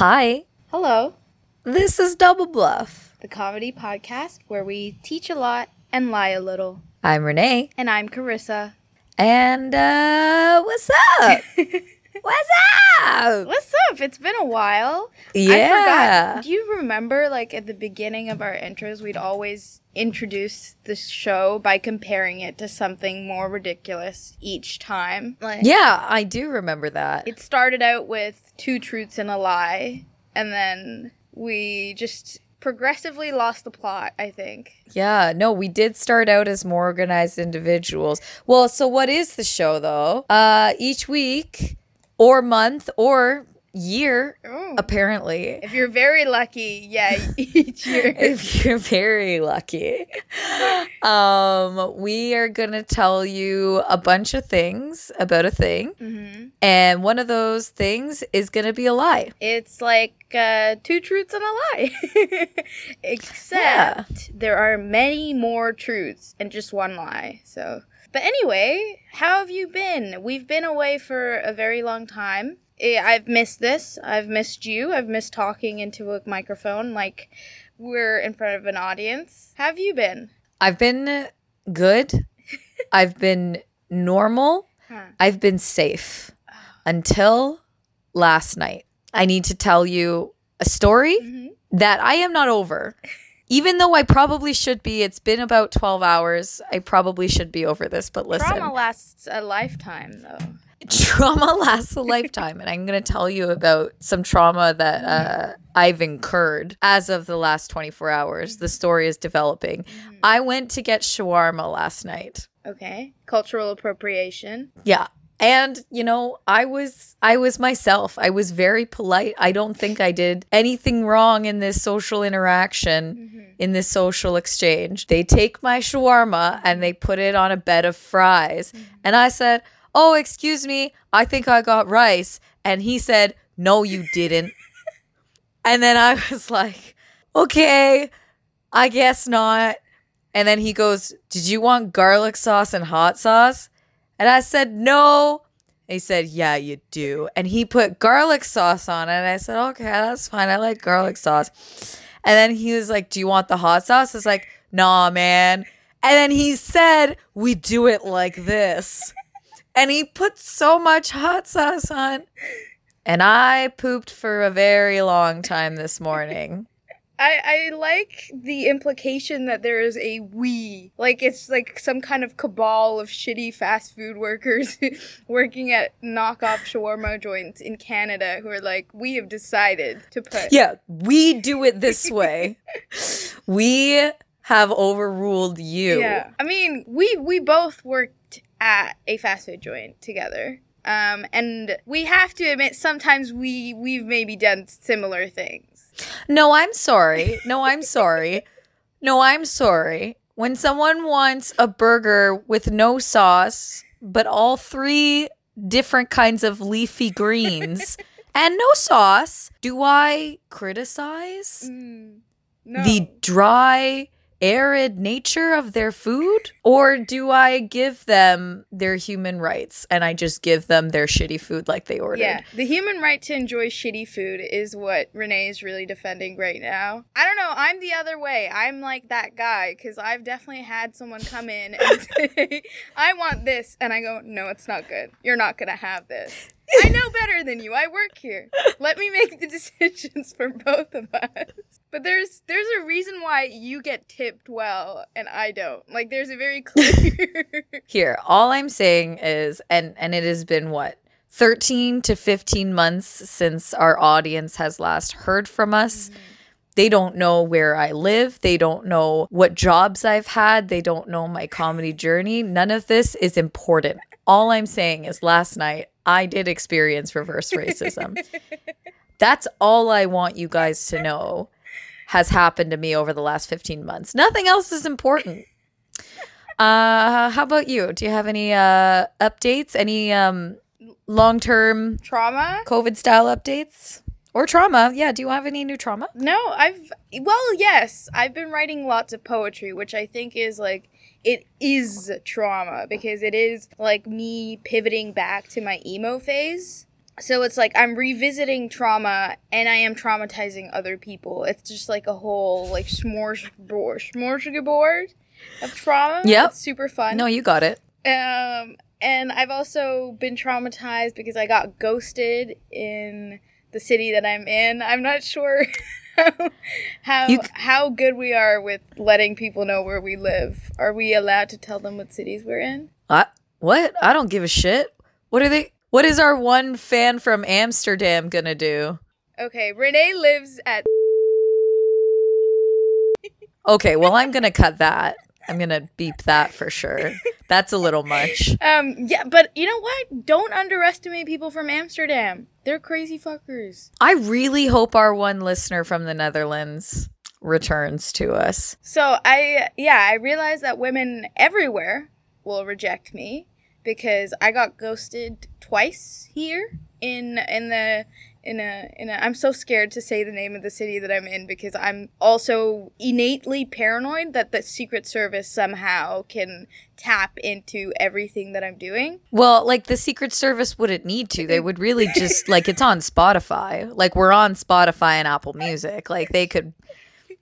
Hi, Hello, this is Double Bluff. the comedy podcast where we teach a lot and lie a little. I'm Renee, And I'm Carissa. and uh, what's up? what's up? What's up? It's been a while. I Yeah. forgot. Do you remember, like, at the beginning of our intros, we'd always introduce the show by comparing it to something more ridiculous each time? Like, Yeah, I do remember that. it started out with two truths and a lie, and then we just progressively lost the plot, I think. Yeah, no, we did start out as more organized individuals. Well, so what is the show though? Uh each week or month or year Oh. apparently. If you're very lucky, yeah, each year. if you're very lucky. Um, we are gonna tell you a bunch of things about a thing, hmm and one of those things is gonna be a lie. It's like uh, two truths and a lie. Except there are many more truths and just one lie. So, but anyway, how have you been? We've been away for a very long time. Eh, I've missed this. I've missed you. I've missed talking into a microphone like we're in front of an audience. Have you been? I've been good. I've been normal. Huh. I've been safe until last night. I need to tell you a story Mhm. that I am not over. Even though I probably should be, it's been about 12 hours. I probably should be over this, but listen. Trauma lasts a lifetime, though. trauma lasts a lifetime and i'm going to tell you about some trauma that uh, i've incurred as of the last 24 hours the story is developing i went to get shawarma last night Okay. Cultural appropriation. yeah and you know i was i was myself. I was very polite. I don't think i did anything wrong in this social interaction mm-hmm. in this social exchange. They take my shawarma and they put it on a bed of fries. Mm-hmm. And i said oh excuse me i think i got rice. And he said no you didn't. And then i was like okay i guess not. And then he goes did you want garlic sauce and hot sauce and I said, no. He said, yeah, you do. And he put garlic sauce on it. And I said, okay, that's fine. I like garlic sauce. And then he was like, do you want the hot sauce? I was like, nah, man. And then he said, we do it like this. and he put so much hot sauce on. And I pooped for a very long time this morning. I, I like the implication that there is a we. Like it's like some kind of cabal of shitty fast food workers working at knockoff shawarma joints in Canada who are like, we have decided to put. Yeah, we do it this way. we have overruled you. Yeah. I mean, we we both worked at a fast food joint together. Um, and we have to admit sometimes we we've maybe done similar things. No, I'm sorry. No, I'm sorry. No, I'm sorry. When someone wants a burger with no sauce, but all three different kinds of leafy greens and no sauce, do I criticize Mm, no. the dry, arid nature of their food? Or do I give them their human rights and I just give them their shitty food like they ordered? Yeah, the human right to enjoy shitty food is what Renee is really defending right now. I don't know. I'm the other way. I'm like that guy because I've definitely had someone come in and say, I want this. And I go, no, it's not good. You're not going to have this. I know better than you. I work here. Let me make the decisions for both of us. But there's there's a reason why you get tipped well and I don't. Like there's a very clear Here, all I'm saying is and and it has been what 13 to 15 months since our audience has last heard from us. Mm-hmm. They don't know where I live. They don't know what jobs I've had. They don't know my comedy journey. None of this is important. All I'm saying is last night I did experience reverse racism. That's all I want you guys to know has happened to me over the last 15 months. Nothing else is important. Uh, how about you? Do you have any uh updates? Any um long-term trauma. COVID style updates or trauma? Yeah, do you have any new trauma? No, I've well, yes, I've been writing lots of poetry, which I think is like it is trauma because it is like me pivoting back to my emo phase. So it's like I'm revisiting trauma and I am traumatizing other people. It's just like a whole like smorgasbord, smorgasbord of trauma. Yeah, It's super fun. No, you got it. Um, and I've also been traumatized because I got ghosted in the city that I'm in. I'm not sure how how good we are with letting people know where we live. Are we allowed to tell them what cities we're in? I, what? I don't give a shit. What are they? What is our one fan from Amsterdam gonna do? Okay, Renee lives at Okay, well, I'm gonna cut that. I'm gonna beep that for sure. That's a little much. um yeah, but you know what? Don't underestimate people from Amsterdam. They're crazy fuckers. I really hope our one listener from the Netherlands returns to us. So I yeah, I realize that women everywhere will reject me because I got ghosted twice here in in the in a in a I'm so scared to say the name of the city that I'm in because I'm also innately paranoid that the secret service somehow can tap into everything that I'm doing. Well, like the Secret Service wouldn't need to. They would really just like it's on Spotify. Like we're on Spotify and Apple Music. Like they could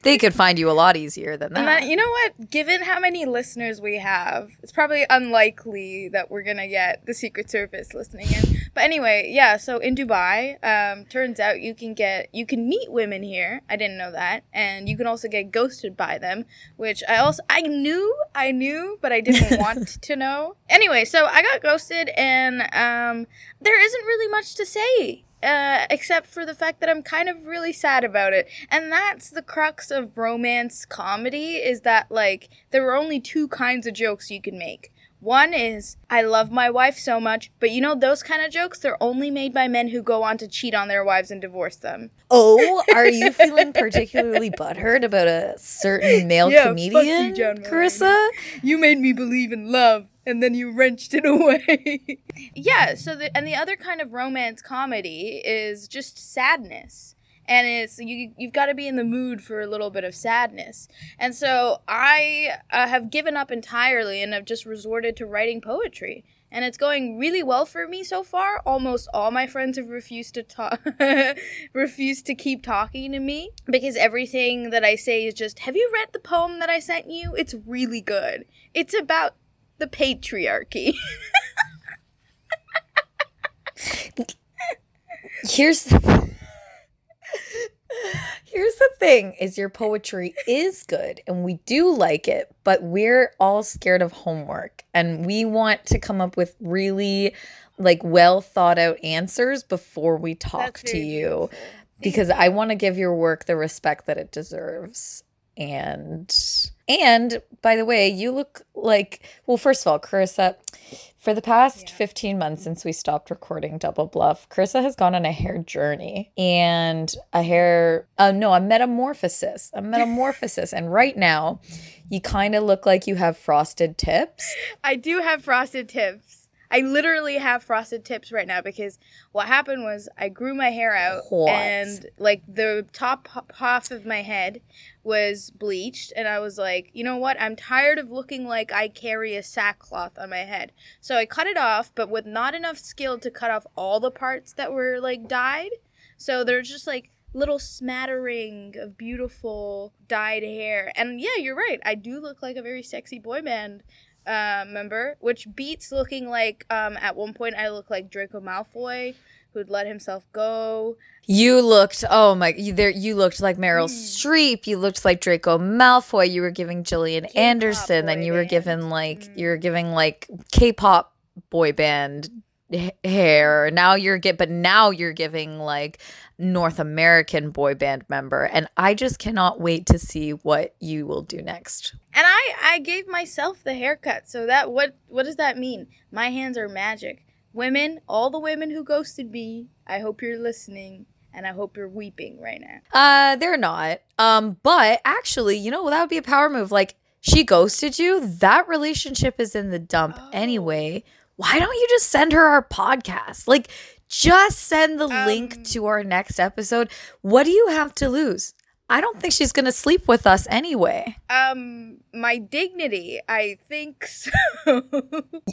they could find you a lot easier than that. that, you know what? Given how many listeners we have, it's probably unlikely that we're gonna get the Secret Service listening in. But anyway, yeah. So in Dubai, um, turns out you can get you can meet women here. I didn't know that, and you can also get ghosted by them, which I also I knew I knew, but I didn't want to know. Anyway, so I got ghosted, and um, there isn't really much to say uh, except for the fact that I'm kind of really sad about it. And that's the crux of romance comedy is that like there are only two kinds of jokes you can make. One is I love my wife so much, but you know those kind of jokes they're only made by men who go on to cheat on their wives and divorce them. oh, are you feeling particularly butthurt about a certain male Yeah, fuck you, comedian, John. Carissa? You made me believe in love and then you wrenched it away. yeah, so the and the other kind of romance comedy is just sadness. And it's you you've got to be in the mood for a little bit of sadness. And so I uh, have given up entirely and have just resorted to writing poetry. And it's going really well for me so far. Almost all my friends have refused to talk refused to keep talking to me because everything that I say is just, "Have you read the poem that I sent you? It's really good." It's about the patriarchy. Here's the Here's the thing is your poetry is good and we do like it, but we're all scared of homework and we want to come up with really like well thought out answers before we talk to you because I want to give your work the respect that it deserves. And and by the way, you look like well, first of all, Carissa, for the past Yeah. 15 months since we stopped recording Double Bluff, Carissa has gone on a hair journey and a hair uh no, a metamorphosis. A metamorphosis. and right now, you kind of look like you have frosted tips. I do have frosted tips. I literally have frosted tips right now because what happened was I grew my hair out What? and like the top half of my head was bleached and I was like, you know what? I'm tired of looking like I carry a sackcloth on my head. So I cut it off, but with not enough skill to cut off all the parts that were like dyed. So there's just like little smattering of beautiful dyed hair. And yeah, you're right. I do look like a very sexy boy band uh, member, which beats looking like um, at one point I looked like Draco Malfoy, who'd let himself go. You looked, oh my, you there. You looked like Meryl Mm. Streep. You looked like Draco Malfoy. You were giving Gillian K-pop Anderson. Then you were given like Mm. you were giving like K-pop boy band hair. Now you're get, but now you're giving like North American boy band member. And I just cannot wait to see what you will do next. And I, I gave myself the haircut. So that what what does that mean? My hands are magic. Women, all the women who ghosted me, I hope you're listening and I hope you're weeping right now. Uh, they're not. Um, but actually, you know, well, that would be a power move. Like she ghosted you. That relationship is in the dump Oh. anyway. Why don't you just send her our podcast? Like, just send the Um, link to our next episode. What do you have to lose? I don't think she's gonna sleep with us anyway. Um my dignity, I think so.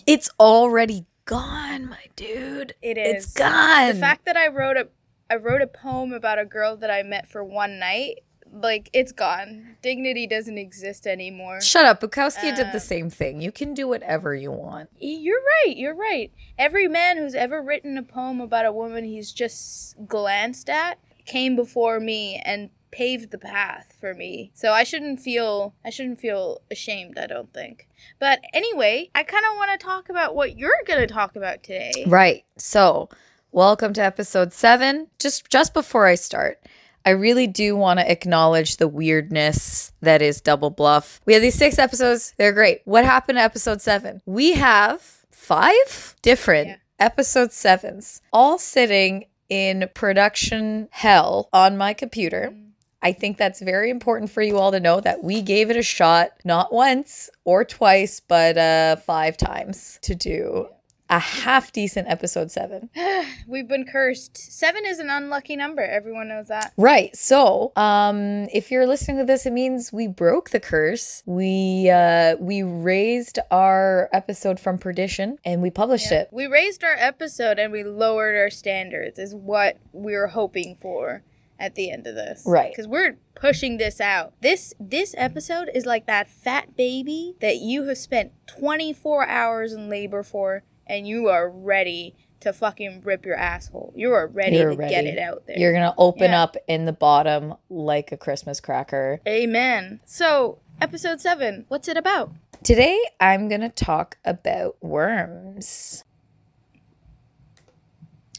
It's already gone, my dude. It is. It's gone. The fact that I wrote a I wrote a poem about a girl that I met for one night, like it's gone. Dignity doesn't exist anymore. Shut up. Bukowski did Um, the same thing. You can do whatever you want. You're right. You're right. Every man who's ever written a poem about a woman he's just glanced at came before me and paved the path for me. So I shouldn't feel I shouldn't feel ashamed, I don't think. But anyway, I kind of want to talk about what you're going to talk about today. Right. So, welcome to episode 7. Just just before I start, I really do want to acknowledge the weirdness that is Double Bluff. We have these 6 episodes. They're great. What happened to episode 7? We have 5 different Yeah. episode 7s all sitting in production hell on my computer. I think that's very important for you all to know that we gave it a shot, not once or twice, but uh, five times to do a half decent episode seven. We've been cursed. 7 is an unlucky number. Everyone knows that. Right. So, um, if you're listening to this, it means we broke the curse. We uh, we raised our episode from perdition and we published it. We raised our episode and we lowered our standards, is what we were hoping for at the end of this. Right. Because we're pushing this out. This this episode is like that fat baby that you have spent 24 hours in labor for, and you are ready to fucking rip your asshole. You are ready You're to get it out there. You're gonna open Yeah. up in the bottom like a Christmas cracker. Amen. So, episode seven, what's it about? Today, I'm going to talk about worms.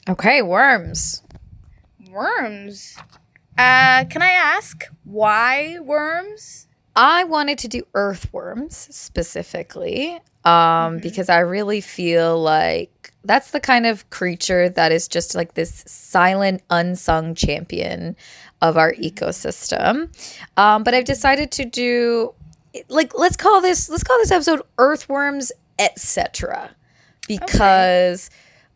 Okay, worms. Worms. Uh, can I ask why worms? I wanted to do earthworms specifically um, because I really feel like that's the kind of creature that is just like this silent, unsung champion of our ecosystem. Um, but I've decided to do like let's call this let's call this episode earthworms etc because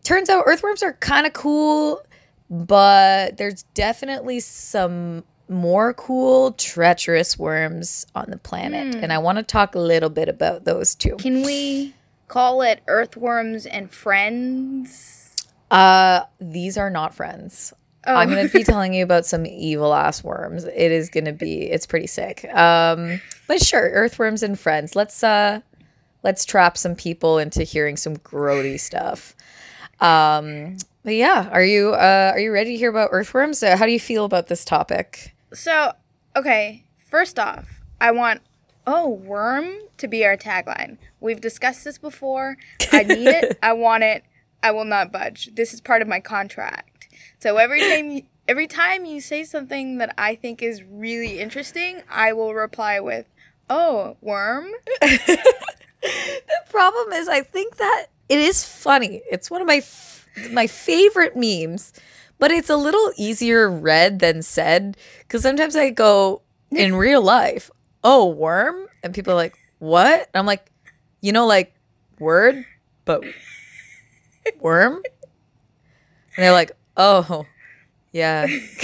turns out earthworms are kind of cool but there's definitely some more cool treacherous worms on the planet. And i want to talk a little bit about those too Can we call it earthworms and friends? uh these are not friends. Oh. i'm gonna be telling you about some evil ass worms. It is gonna be it's pretty sick. Um but sure earthworms and friends. Let's uh let's trap some people into hearing some grody stuff. Um but yeah are you uh are you ready to hear about earthworms? Uh, how do you feel about this topic So, okay, first off, I want oh, worm to be our tagline. We've discussed this before. I need it. I want it. I will not budge. This is part of my contract. So every time you, every time you say something that I think is really interesting, I will reply with, "Oh, worm." The problem is, I think that it is funny. It's one of my f- my favorite memes, but it's a little easier read than said because sometimes I go in real life, "Oh, worm," and people are like, "What?" And I'm like, you know, like word, but worm, and they're like, "Oh, yeah."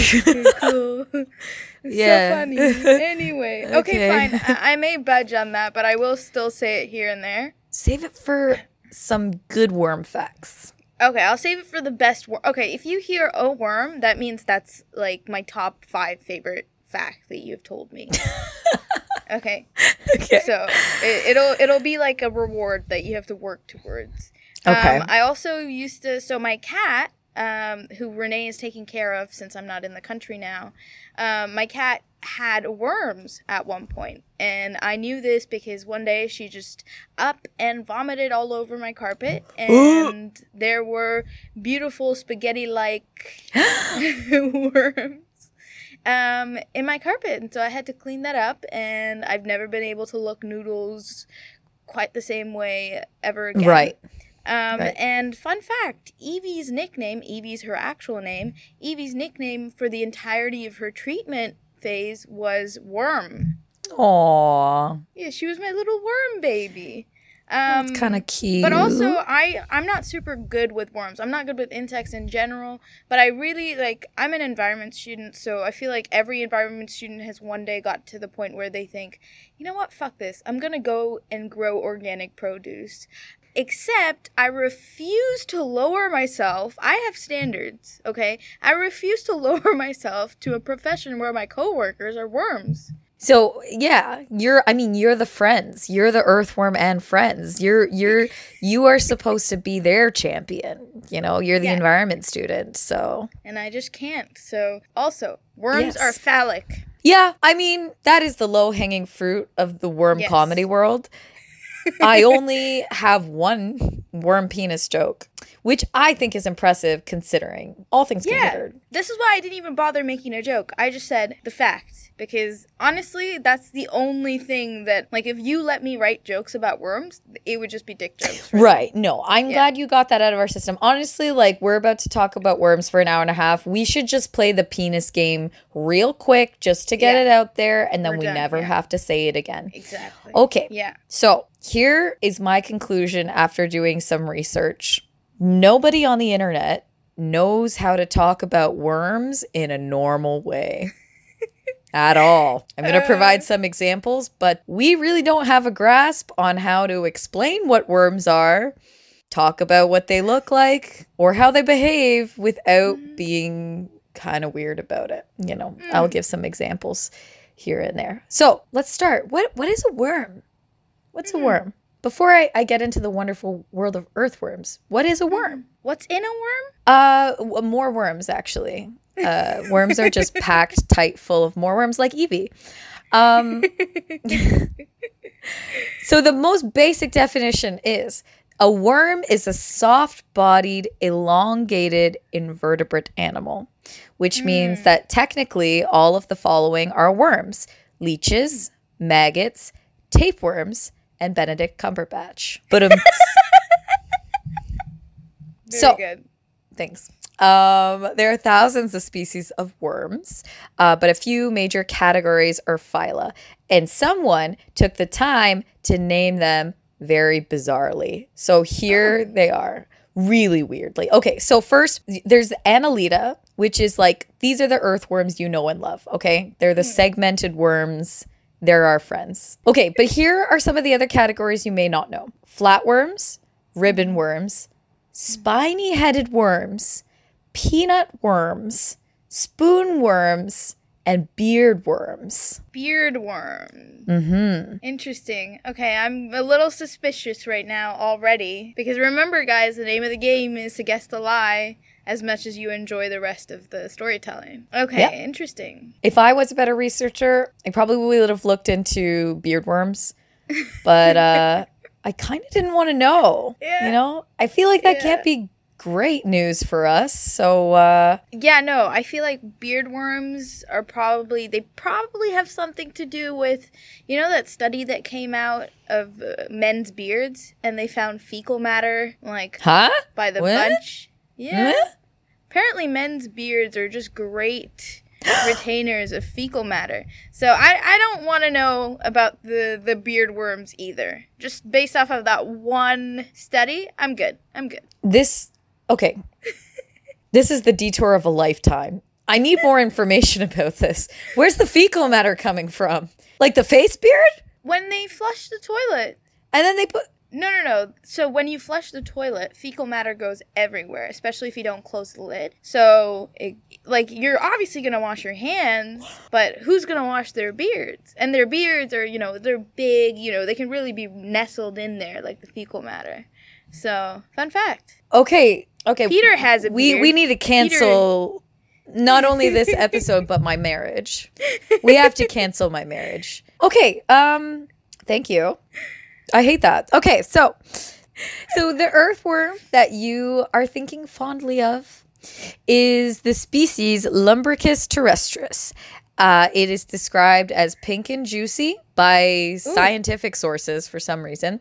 cool. Yeah. So funny. Anyway, okay, Okay. fine. I-, I may budge on that, but I will still say it here and there. Save it for some good worm facts. Okay, I'll save it for the best worm. Okay, if you hear a worm, that means that's like my top five favorite fact that you've told me. okay, Okay. so it, it'll it'll be like a reward that you have to work towards. Okay. Um, I also used to. So my cat, um, who Renee is taking care of since I'm not in the country now, um, my cat had worms at one point, and I knew this because one day she just up and vomited all over my carpet, and there were beautiful spaghetti-like worms um, in my carpet, and so I had to clean that up, and I've never been able to look noodles quite the same way ever again. Right. Um, Right. And fun fact Evie's nickname, Evie's her actual name, Evie's nickname for the entirety of her treatment phase was Worm. Aw, Yeah, she was my little worm baby. Um, that's kind of cute. but also, I I'm not super good with worms. I'm not good with insects in general. But I really like. I'm an environment student, so I feel like every environment student has one day got to the point where they think, you know what, fuck this. I'm gonna go and grow organic produce. Except I refuse to lower myself. I have standards, okay? I refuse to lower myself to a profession where my coworkers are worms. So yeah, you're I mean you're the friends. You're the earthworm and friends. You're you're you are supposed to be their champion. You know, you're the Yeah. environment student. So And I just can't. So, also, worms Yes. are phallic. yeah, I mean that is the low hanging fruit of the worm Yes. comedy world. I only have one worm penis joke, which I think is impressive considering all things Yeah. considered. This is why I didn't even bother making a joke. I just said the fact because honestly, that's the only thing that like if you let me write jokes about worms, it would just be dick jokes. me. Right. No, I'm Yeah. glad you got that out of our system. Honestly, like we're about to talk about worms for an hour and a half. We should just play the penis game real quick just to get Yeah. it out there and then We're we done, never have to say it again. Exactly. Okay. Yeah. So, here is my conclusion after doing some research. Nobody on the internet knows how to talk about worms in a normal way. At all. I'm going to Uh. provide some examples, but we really don't have a grasp on how to explain what worms are, talk about what they look like, or how they behave without Mm. being kind of weird about it. You know, I'll give some examples here and there. So let's start. What what is a worm? What's a worm? Before I, I get into the wonderful world of earthworms, what is a worm? What's in a worm? Uh, w- more worms actually. Uh, worms are just packed tight full of more worms, like Evie. Um, so the most basic definition is a worm is a soft-bodied, elongated invertebrate animal, which means that technically all of the following are worms: leeches, maggots, tapeworms, and Benedict Cumberbatch. But Very So- good. Thanks. Um, there are thousands of species of worms, uh, but a few major categories are phyla. And someone took the time to name them very bizarrely. So here they are, really weirdly. Okay, so first there's Annelida, which is like these are the earthworms you know and love. Okay, they're the segmented worms. They're our friends. Okay, but here are some of the other categories you may not know flatworms, ribbon worms, spiny headed worms, peanut worms, spoon worms, and beard worms. Beard worms. Mm-hmm. Interesting. Okay, I'm a little suspicious right now already. Because remember, guys, the name of the game is to guess the lie as much as you enjoy the rest of the storytelling. Okay, Yeah. interesting. If I was a better researcher, I probably would have looked into beard worms, but uh, I kind of didn't want to know. Yeah. You know, I feel like that Yeah. can't be great news for us. So, uh, Yeah, no, I feel like beard worms are probably, they probably have something to do with, you know, that study that came out of uh, men's beards and they found fecal matter, like, huh? by the What? bunch. Yeah. Huh? Apparently, men's beards are just great retainers of fecal matter. So I, I don't want to know about the, the beard worms either. Just based off of that one study, I'm good. I'm good. This, okay. this is the detour of a lifetime. I need more information about this. Where's the fecal matter coming from? Like the face beard? When they flush the toilet, And then they put. No, no, no. So when you flush the toilet, fecal matter goes everywhere, especially if you don't close the lid. So, it, like, you're obviously gonna wash your hands, but who's gonna wash their beards? And their beards are, you know, they're big. You know, they can really be nestled in there, like the fecal matter. So, fun fact. Okay, okay. Peter has a we beard. we need to cancel not only this episode but my marriage. We have to cancel my marriage. Okay, um thank you. I hate that. Okay, so so the earthworm that you are thinking fondly of is the species Lumbricus terrestris. Uh, it is described as pink and juicy by scientific sources for some reason.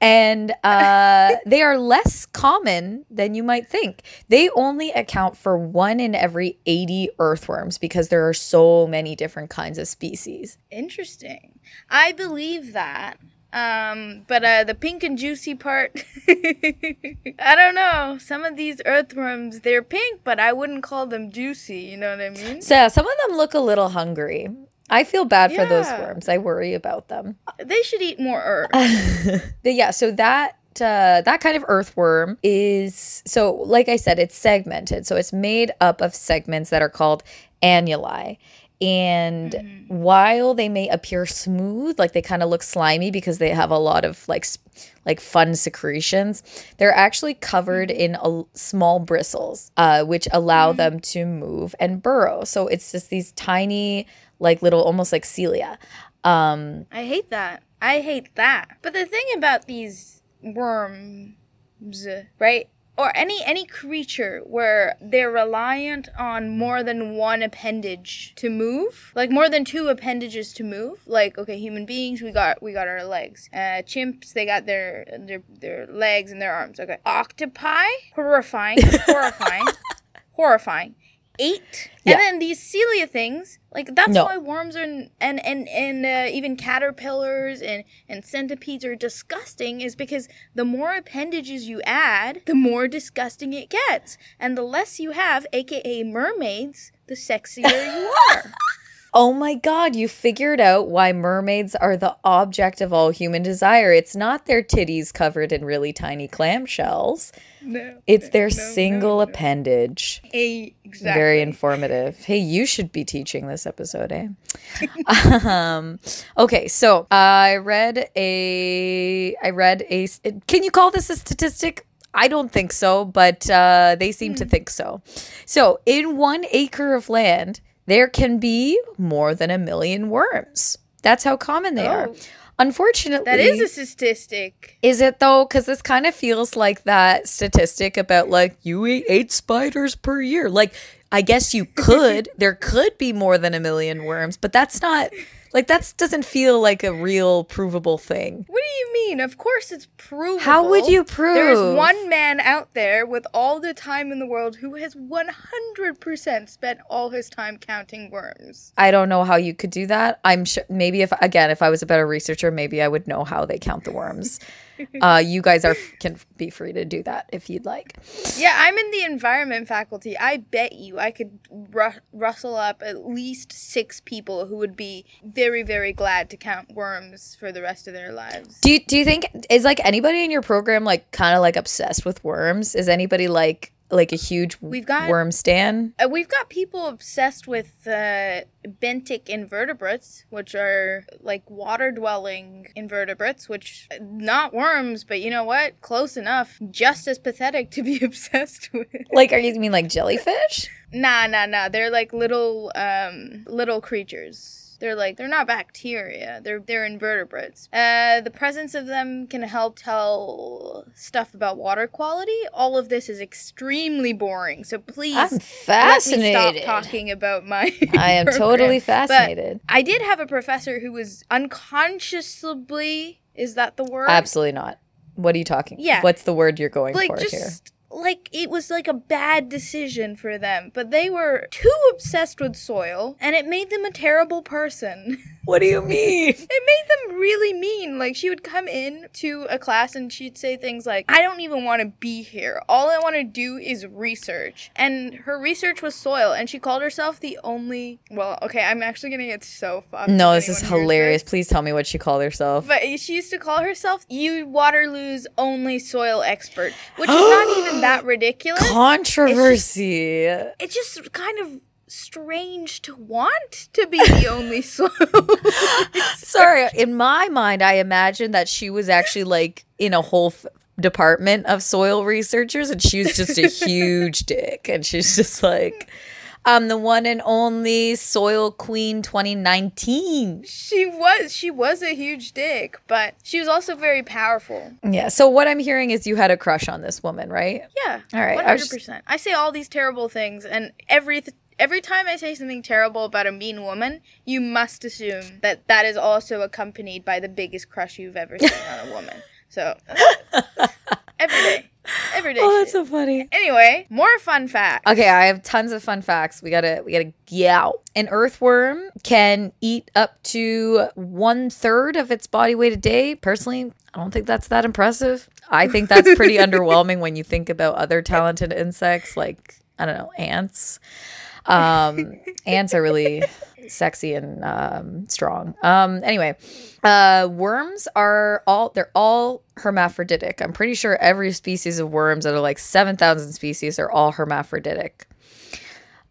And uh, they are less common than you might think. They only account for one in every 80 earthworms because there are so many different kinds of species. Interesting. I believe that. Um, but uh, the pink and juicy part, I don't know. Some of these earthworms, they're pink, but I wouldn't call them juicy. You know what I mean? So, yeah, some of them look a little hungry. I feel bad for those worms. I worry about them. They should eat more earth. But yeah, so that uh, that kind of earthworm is so like I said, it's segmented. So it's made up of segments that are called annuli. And mm-hmm. while they may appear smooth, like they kind of look slimy because they have a lot of like like fun secretions, they're actually covered mm-hmm. in a, small bristles, uh, which allow mm-hmm. them to move and burrow. So it's just these tiny, like little, almost like cilia. Um, I hate that. I hate that. But the thing about these worms, right? Or any any creature where they're reliant on more than one appendage to move like more than two appendages to move like okay human beings we got we got our legs. Uh chimps they got their their their legs and their arms okay. Octopi? Horrifying horrifying horrifying eight. Yeah. And then these cilia things, like that's no. why worms are and and and uh, even caterpillars and and centipedes are disgusting is because the more appendages you add, the more disgusting it gets, and the less you have, aka mermaids, the sexier you are. Oh my God, you figured out why mermaids are the object of all human desire. It's not their titties covered in really tiny clamshells. No. It's their no, single no, appendage. A, exactly. Very informative. Hey, you should be teaching this episode, eh? um, okay, so I read a. I read a. Can you call this a statistic? I don't think so, but uh, they seem mm. to hmm. think so. So, in one acre of land, there can be more than a million worms. That's how common they oh. are. Unfortunately, that is a statistic. Is it though? Because this kind of feels like that statistic about like you eat eight spiders per year. Like, I guess you could. there could be more than a million worms, but that's not like that doesn't feel like a real provable thing. What do you mean? Of course it's provable. How would you prove? There's one man out there with all the time in the world who has 100% spent all his time counting worms. I don't know how you could do that. I'm sure maybe if again if I was a better researcher, maybe I would know how they count the worms. uh, you guys are can be free to do that if you'd like. Yeah, I'm in the environment faculty. I bet you I could ru- rustle up at least six people who would be very, very glad to count worms for the rest of their lives. Do you, do you think is like anybody in your program like kind of like obsessed with worms? Is anybody like like a huge we've got, worm stand. Uh, we've got people obsessed with uh, benthic invertebrates, which are like water dwelling invertebrates, which not worms, but you know what? Close enough. Just as pathetic to be obsessed with. Like, are you mean like jellyfish? Nah, nah, nah. They're like little, um, little creatures. They're like they're not bacteria. They're they're invertebrates. Uh, the presence of them can help tell stuff about water quality. All of this is extremely boring. So please, I'm fascinated. Let me stop talking about my. I am totally fascinated. But I did have a professor who was unconsciously. Is that the word? Absolutely not. What are you talking? Yeah. What's the word you're going like, for just, here? Like it was like a bad decision for them, but they were too obsessed with soil and it made them a terrible person. What do you mean? it made them really mean. Like she would come in to a class and she'd say things like, "I don't even want to be here. All I want to do is research." And her research was soil and she called herself the only Well, okay, I'm actually going to get so fucked. No, this is hilarious. This. Please tell me what she called herself. But she used to call herself you Waterloo's only soil expert, which is not even that ridiculous. Controversy. It's just, it's just kind of strange to want to be the only soul. Sorry, in my mind, I imagine that she was actually like in a whole f- department of soil researchers, and she was just a huge dick, and she's just like. I'm the one and only Soil Queen 2019. She was. She was a huge dick, but she was also very powerful. Yeah. So what I'm hearing is you had a crush on this woman, right? Yeah. All right. 100%. I, just... I say all these terrible things, and every th- every time I say something terrible about a mean woman, you must assume that that is also accompanied by the biggest crush you've ever seen on a woman. So every day. Every day. Oh, that's so funny. Anyway, more fun facts. Okay, I have tons of fun facts. We gotta we gotta yeah. An earthworm can eat up to one third of its body weight a day. Personally, I don't think that's that impressive. I think that's pretty underwhelming when you think about other talented insects like I don't know, ants. Um, ants are really sexy and um, strong. Um, anyway, uh, worms are all they're all hermaphroditic. I'm pretty sure every species of worms that are like seven thousand species are all hermaphroditic.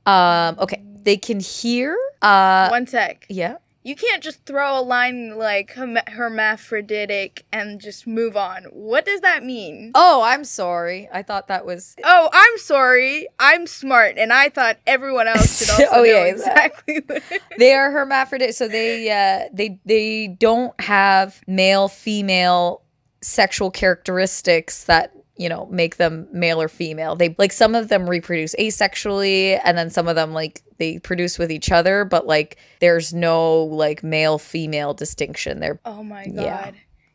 Um, okay, they can hear. Uh, One sec. yeah. You can't just throw a line like herm- hermaphroditic and just move on. What does that mean? Oh, I'm sorry. I thought that was. Oh, I'm sorry. I'm smart, and I thought everyone else should also Oh, know yeah, exactly. They are hermaphroditic, so they uh, they they don't have male female sexual characteristics that you know make them male or female. They like some of them reproduce asexually, and then some of them like they produce with each other, but like there's no like male female distinction. They're oh my god. Yeah.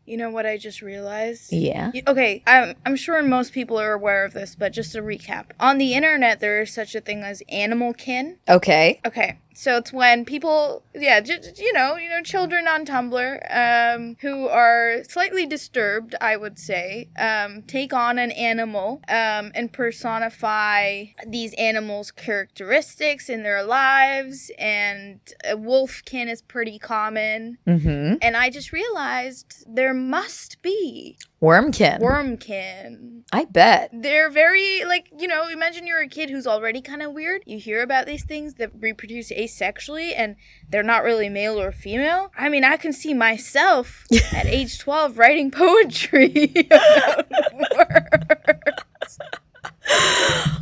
You know what I just realized? yeah. Okay, I'm, I'm sure most people are aware of this, but just to recap. On the internet, there is such a thing as animal kin. Okay. Okay, so it's when people, yeah, just, you know, you know, children on Tumblr, um, who are slightly disturbed, I would say, um, take on an animal, um, and personify these animals' characteristics in their lives, and uh, wolfkin is pretty common. Mm-hmm. And I just realized there must be Wormkin. wormkin. I bet. They're very like you know. Imagine you're a kid who's already kind of weird. You hear about these things that reproduce asexually, and they're not really male or female. I mean, I can see myself at age twelve writing poetry about worms.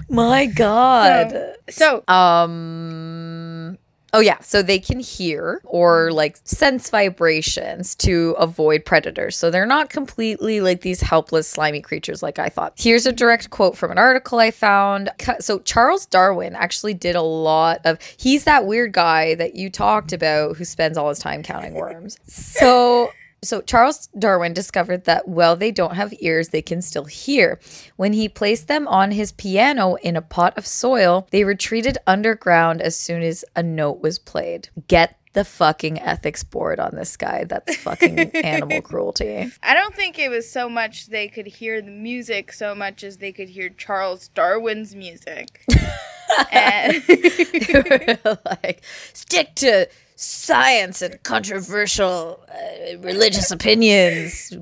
My God. So Um. Oh yeah, so they can hear or mm-hmm. like sense vibrations to avoid predators. So they're not completely like these helpless slimy creatures like I thought. Here's a mm-hmm. direct quote from an article I found. So Charles Darwin actually did a lot of he's that weird guy that you talked about who spends all his time counting worms. So so Charles Darwin discovered that while they don't have ears, they can still hear. When he placed them on his piano in a pot of soil, they retreated underground as soon as a note was played. Get the fucking ethics board on this guy. That's fucking animal cruelty. I don't think it was so much they could hear the music so much as they could hear Charles Darwin's music. and like stick to science and controversial uh, religious opinions.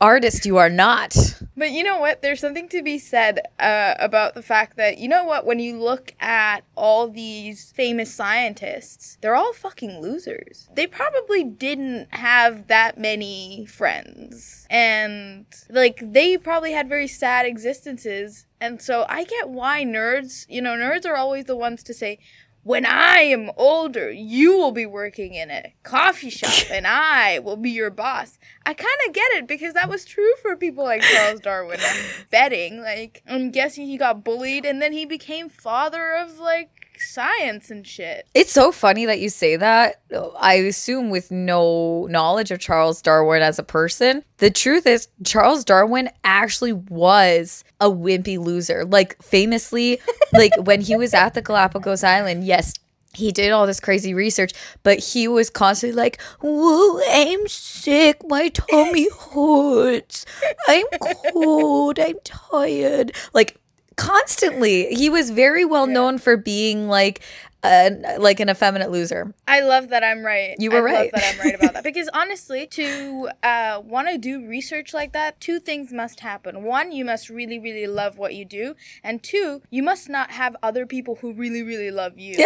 Artist, you are not. But you know what? There's something to be said uh, about the fact that, you know what, when you look at all these famous scientists, they're all fucking losers. They probably didn't have that many friends. And, like, they probably had very sad existences. And so I get why nerds, you know, nerds are always the ones to say, when I am older, you will be working in a coffee shop and I will be your boss. I kind of get it because that was true for people like Charles Darwin. I'm betting. Like, I'm guessing he got bullied and then he became father of, like, science and shit. It's so funny that you say that. I assume with no knowledge of Charles Darwin as a person. The truth is, Charles Darwin actually was a wimpy loser. Like, famously, like when he was at the Galapagos Island, yes, he did all this crazy research, but he was constantly like, Whoa, I'm sick. My tummy hurts. I'm cold. I'm tired. Like, constantly. He was very well known for being like, a, like an effeminate loser. I love that I'm right. You were I right. love that I'm right about that because honestly, to uh, want to do research like that, two things must happen. One, you must really, really love what you do, and two, you must not have other people who really, really love you.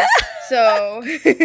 so,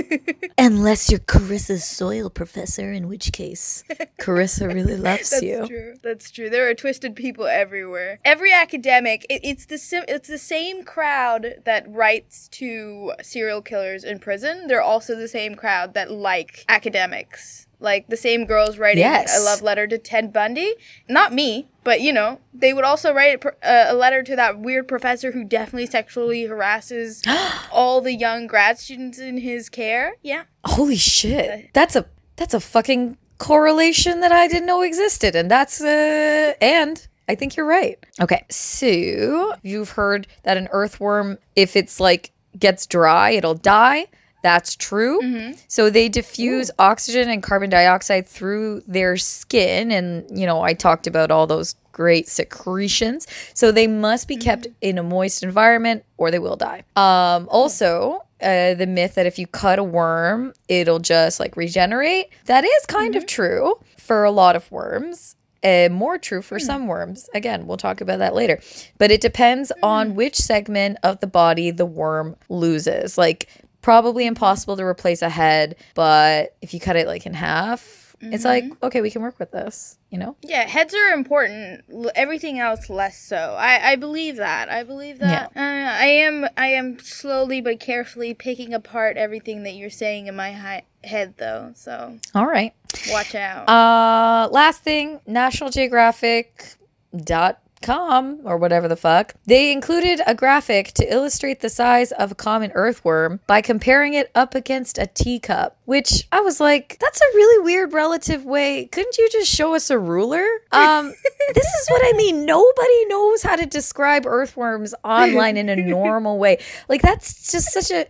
Unless you're Carissa's soil professor, in which case Carissa really loves That's you. That's true. That's true. There are twisted people everywhere. Every academic, it, it's the sim- it's the same crowd that writes to serial killers in prison. They're also the same crowd that like academics. Like the same girls writing Yes. a love letter to Ted Bundy. Not me, but you know, they would also write a, a letter to that weird professor who definitely sexually harasses all the young grad students in his care. Yeah. Holy shit. That's a that's a fucking correlation that I didn't know existed. And that's uh and I think you're right. Okay. So you've heard that an earthworm, if it's like gets dry, it'll die. That's true. So they diffuse oxygen and carbon dioxide through their skin. And, you know, I talked about all those great secretions. So they must be kept in a moist environment or they will die. Um, also, uh, the myth that if you cut a worm, it'll just like regenerate. That is kind of true for a lot of worms. Uh, more true for some worms. Again, we'll talk about that later. But it depends on which segment of the body the worm loses. Like, probably impossible to replace a head, but if you cut it like in half, it's like, okay, we can work with this, you know? Yeah, heads are important. Everything else less so. I, I believe that. I believe that. Uh, I am I am slowly but carefully picking apart everything that you're saying in my hi- head, though. So All right. Watch out. Uh, last thing, National Geographic dot com or whatever the fuck. They included a graphic to illustrate the size of a common earthworm by comparing it up against a teacup, which I was like, that's a really weird relative way. Couldn't you just show us a ruler? Um, this is what I mean. Nobody knows how to describe earthworms online in a normal way. Like that's just such a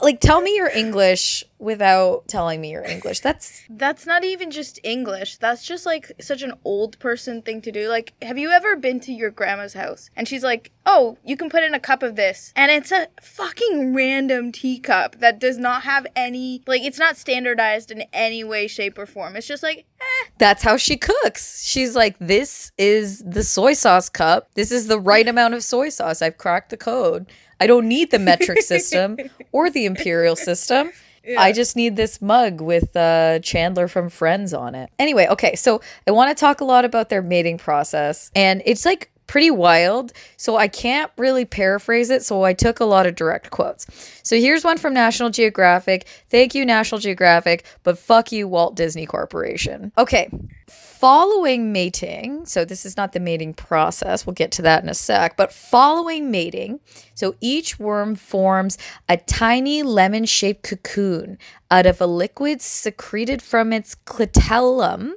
like tell me your English without telling me your English. That's That's not even just English. That's just like such an old person thing to do. Like, have you ever been to your grandma's house and she's like, "Oh, you can put in a cup of this," and it's a fucking random teacup that does not have any like it's not standardized in any way, shape, or form. It's just like, eh, That's how she cooks. She's like, this is the soy sauce cup. This is the right amount of soy sauce. I've cracked the code. I don't need the metric system or the imperial system. I just need this mug with uh, Chandler from Friends on it. Anyway, okay, so I want to talk a lot about their mating process, and it's like pretty wild. So I can't really paraphrase it. So I took a lot of direct quotes. So here's one from National Geographic. Thank you, National Geographic, but fuck you, Walt Disney Corporation. Okay. Following mating, so this is not the mating process, we'll get to that in a sec, but following mating, so each worm forms a tiny lemon shaped cocoon out of a liquid secreted from its clitellum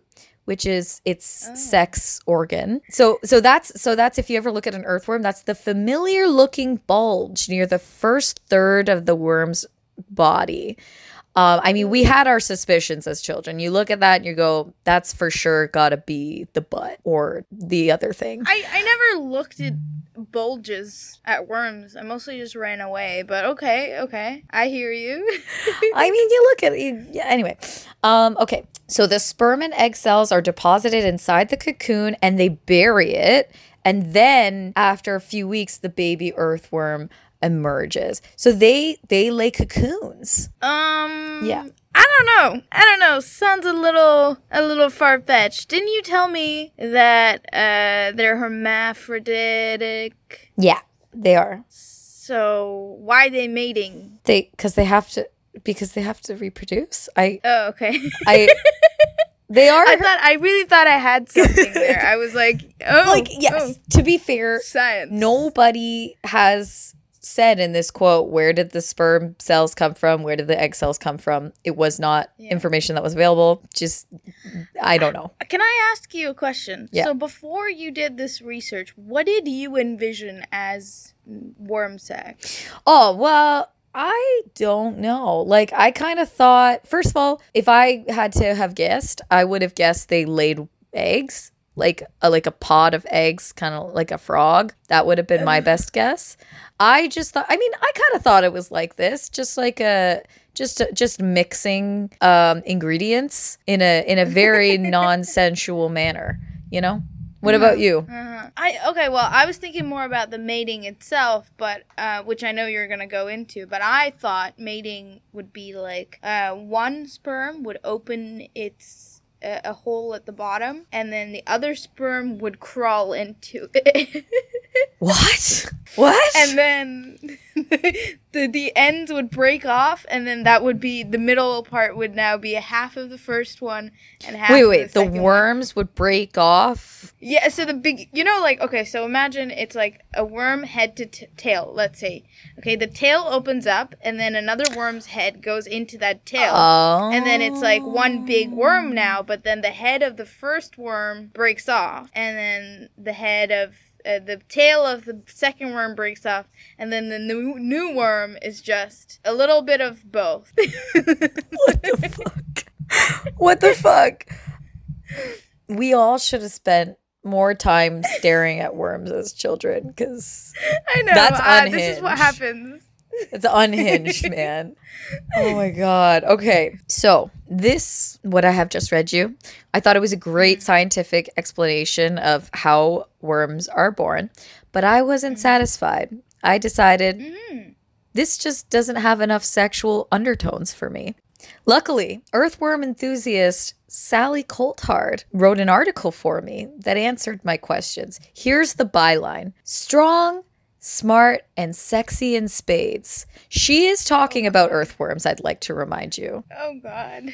which is its oh. sex organ. So so that's so that's if you ever look at an earthworm, that's the familiar looking bulge near the first third of the worm's body. Um, I mean, we had our suspicions as children. You look at that and you go, "That's for sure got to be the butt or the other thing." I I never looked at bulges at worms. I mostly just ran away. But okay, okay, I hear you. I mean, you look at you, yeah, anyway. Um, okay, so the sperm and egg cells are deposited inside the cocoon, and they bury it, and then after a few weeks, the baby earthworm emerges. So they they lay cocoons. Um. Yeah. I don't know. I don't know. Sounds a little a little far fetched. Didn't you tell me that uh they're hermaphroditic? Yeah, they are. So why they mating? They because they have to because they have to reproduce. I Oh, okay. I they are I thought I really thought I had something there. I was like, oh, like yes. To be fair, oh, science. nobody has said in this quote where did the sperm cells come from where did the egg cells come from it was not Yeah. information that was available just i don't know Can I ask you a question? Yeah. So before you did this research, what did you envision as worm sex? oh well i don't know like i kind of thought first of all if i had to have guessed i would have guessed they laid eggs like a, like a pod of eggs kind of like a frog that would have been my best guess i just thought i mean i kind of thought it was like this just like a just just mixing um ingredients in a in a very non-sensual manner you know what about you Uh-huh. I okay. Well, I was thinking more about the mating itself, but uh, which I know you're gonna go into. But I thought mating would be like uh, one sperm would open its uh, a hole at the bottom, and then the other sperm would crawl into it. what what and then the the ends would break off, and then that would be the middle part would now be a half of the first one and half. wait of wait the second one. Wait, wait, the worms would break off Yeah, so the big, you know, like okay, so imagine it's like a worm head to t- tail. Let's say, okay, the tail opens up, and then another worm's head goes into that tail. oh And then it's like one big worm now, but then the head of the first worm breaks off, and then the head of uh, the tail of the second worm breaks off, and then the new new worm is just a little bit of both. what the fuck? what the fuck? We all should have spent more time staring at worms as children because I know. That's uh, this is what happens. It's unhinged, man. Oh my god. Okay, so this what I have just read you. I thought it was a great scientific explanation of how worms are born, but I wasn't satisfied. I decided Mm. this just doesn't have enough sexual undertones for me. Luckily, earthworm enthusiast Sally Coulthard wrote an article for me that answered my questions. Here's the byline Strong, smart, and sexy in spades. She is talking about earthworms, I'd like to remind you. Oh God.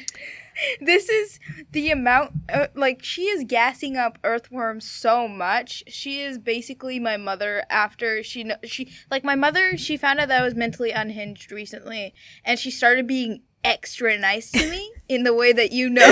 This is the amount, uh, like, she is gassing up earthworms so much. She is basically my mother after she, she, like, my mother, she found out that I was mentally unhinged recently, and she started being extra nice to me in the way that you know.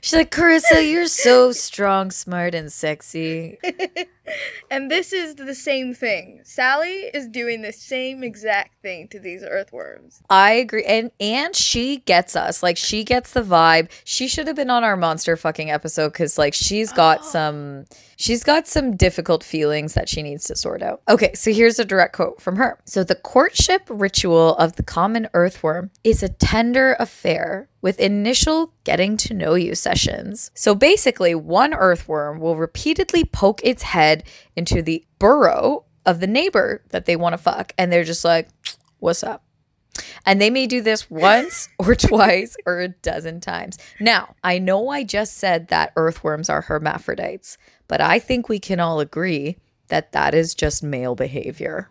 She's like, Carissa, you're so strong, smart, and sexy. and this is the same thing. Sally is doing the same exact thing to these earthworms. I agree. And and she gets us. Like she gets the vibe. She should have been on our monster fucking episode cuz like she's got some she's got some difficult feelings that she needs to sort out. Okay, so here's a direct quote from her. So the courtship ritual of the common earthworm is a tender affair with initial getting to know you sessions. So basically, one earthworm will repeatedly poke its head into the burrow of the neighbor that they want to fuck and they're just like, "What's up?" And they may do this once or twice or a dozen times. Now, I know I just said that earthworms are hermaphrodites, but I think we can all agree that that is just male behavior.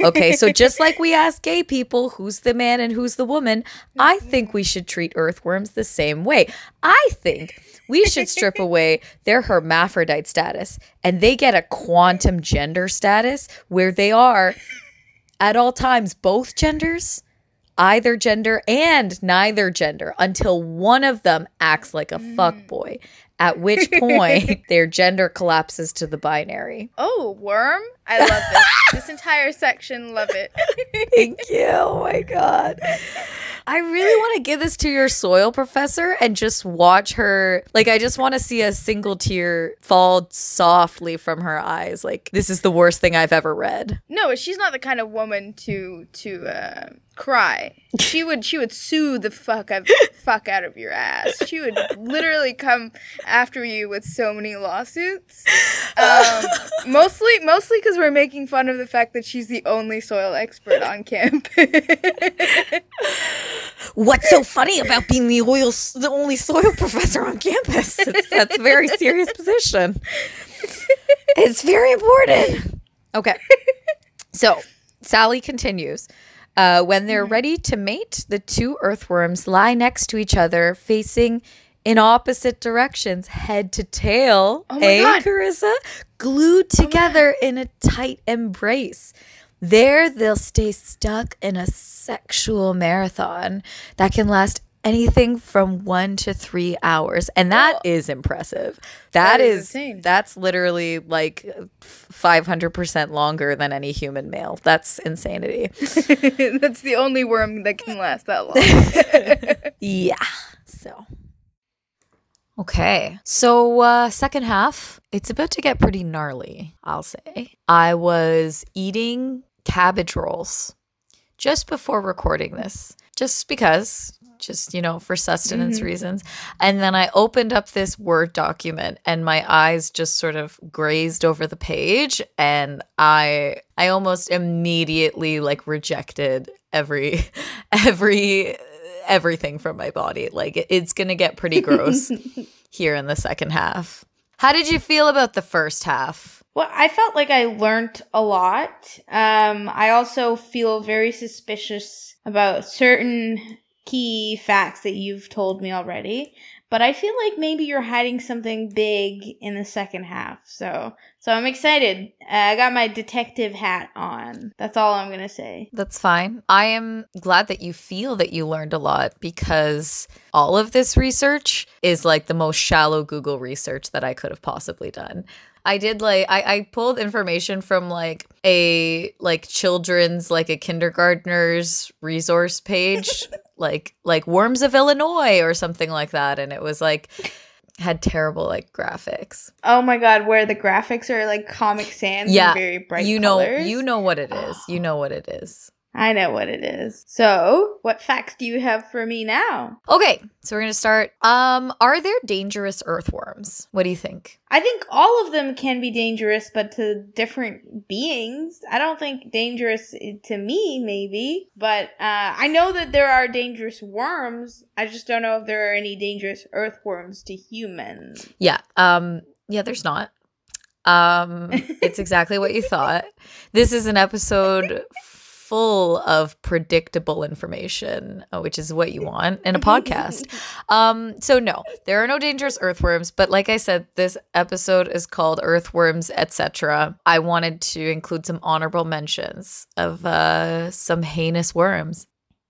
Okay, so just like we ask gay people who's the man and who's the woman, I mm-hmm. think we should treat earthworms the same way. I think we should strip away their hermaphrodite status and they get a quantum gender status where they are at all times both genders, either gender and neither gender until one of them acts like a fuckboy, mm. At which point their gender collapses to the binary. Oh, worm! I love this. this entire section, love it. Thank you. Oh my God. I really want to give this to your soil professor and just watch her. Like, I just want to see a single tear fall softly from her eyes. Like, this is the worst thing I've ever read. no, she's not the kind of woman to to uh, cry. She would she would sue the fuck out fuck out of your ass. She would literally come after you with so many lawsuits. Um, mostly mostly because we're making fun of the fact that she's the only soil expert on campus. What's so funny about being the oil, the only soil professor on campus? It's, that's a very serious position. It's very important. Okay. So Sally continues. Uh, when they're ready to mate, the two earthworms lie next to each other, facing in opposite directions, head to tail. Oh hey, God. Oh Carissa? Glued together in a tight embrace. There, they'll stay stuck in a sexual marathon that can last anything from one to three hours. And that is impressive. That is is, insane. that's literally like 500% longer than any human male. That's insanity. That's the only worm that can last that long. Yeah. So. Okay. So, uh, second half, it's about to get pretty gnarly, I'll say. I was eating cabbage rolls just before recording this, just because, just, you know, for sustenance reasons. And then I opened up this Word document and my eyes just sort of grazed over the page and I I almost immediately like rejected every every everything from my body. Like it- it's going to get pretty gross here in the second half. How did you feel about the first half? Well, I felt like I learned a lot. Um, I also feel very suspicious about certain key facts that you've told me already. But I feel like maybe you're hiding something big in the second half. So, so I'm excited. Uh, I got my detective hat on. That's all I'm gonna say. That's fine. I am glad that you feel that you learned a lot because all of this research is like the most shallow Google research that I could have possibly done. I did like I, I pulled information from like a like children's like a kindergartner's resource page like like Worms of Illinois or something like that and it was like had terrible like graphics. Oh my god, where the graphics are like Comic Sans Yeah, and very bright you know, colors. you know what it is. You know what it is. I know what it is. So, what facts do you have for me now? Okay, so we're gonna start. Um, are there dangerous earthworms? What do you think? I think all of them can be dangerous, but to different beings. I don't think dangerous to me, maybe. But uh, I know that there are dangerous worms. I just don't know if there are any dangerous earthworms to humans. Yeah. Um. Yeah. There's not. Um. it's exactly what you thought. This is an episode full of predictable information, uh, which is what you want in a podcast. Um, so no, there are no dangerous earthworms, but like I said, this episode is called Earthworms, etc. I wanted to include some honorable mentions of uh, some heinous worms.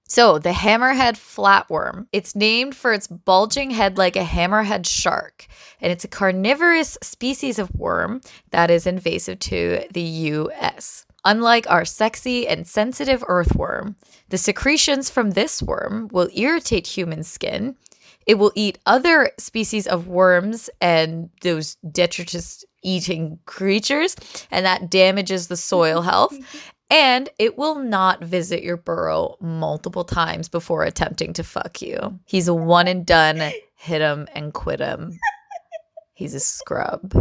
So, the hammerhead flatworm. It's named for its bulging head like a hammerhead shark, and it's a carnivorous species of worm that is invasive to the US. Unlike our sexy and sensitive earthworm, the secretions from this worm will irritate human skin. It will eat other species of worms and those detritus eating creatures, and that damages the soil health. And it will not visit your burrow multiple times before attempting to fuck you. He's a one and done, hit him and quit him. He's a scrub.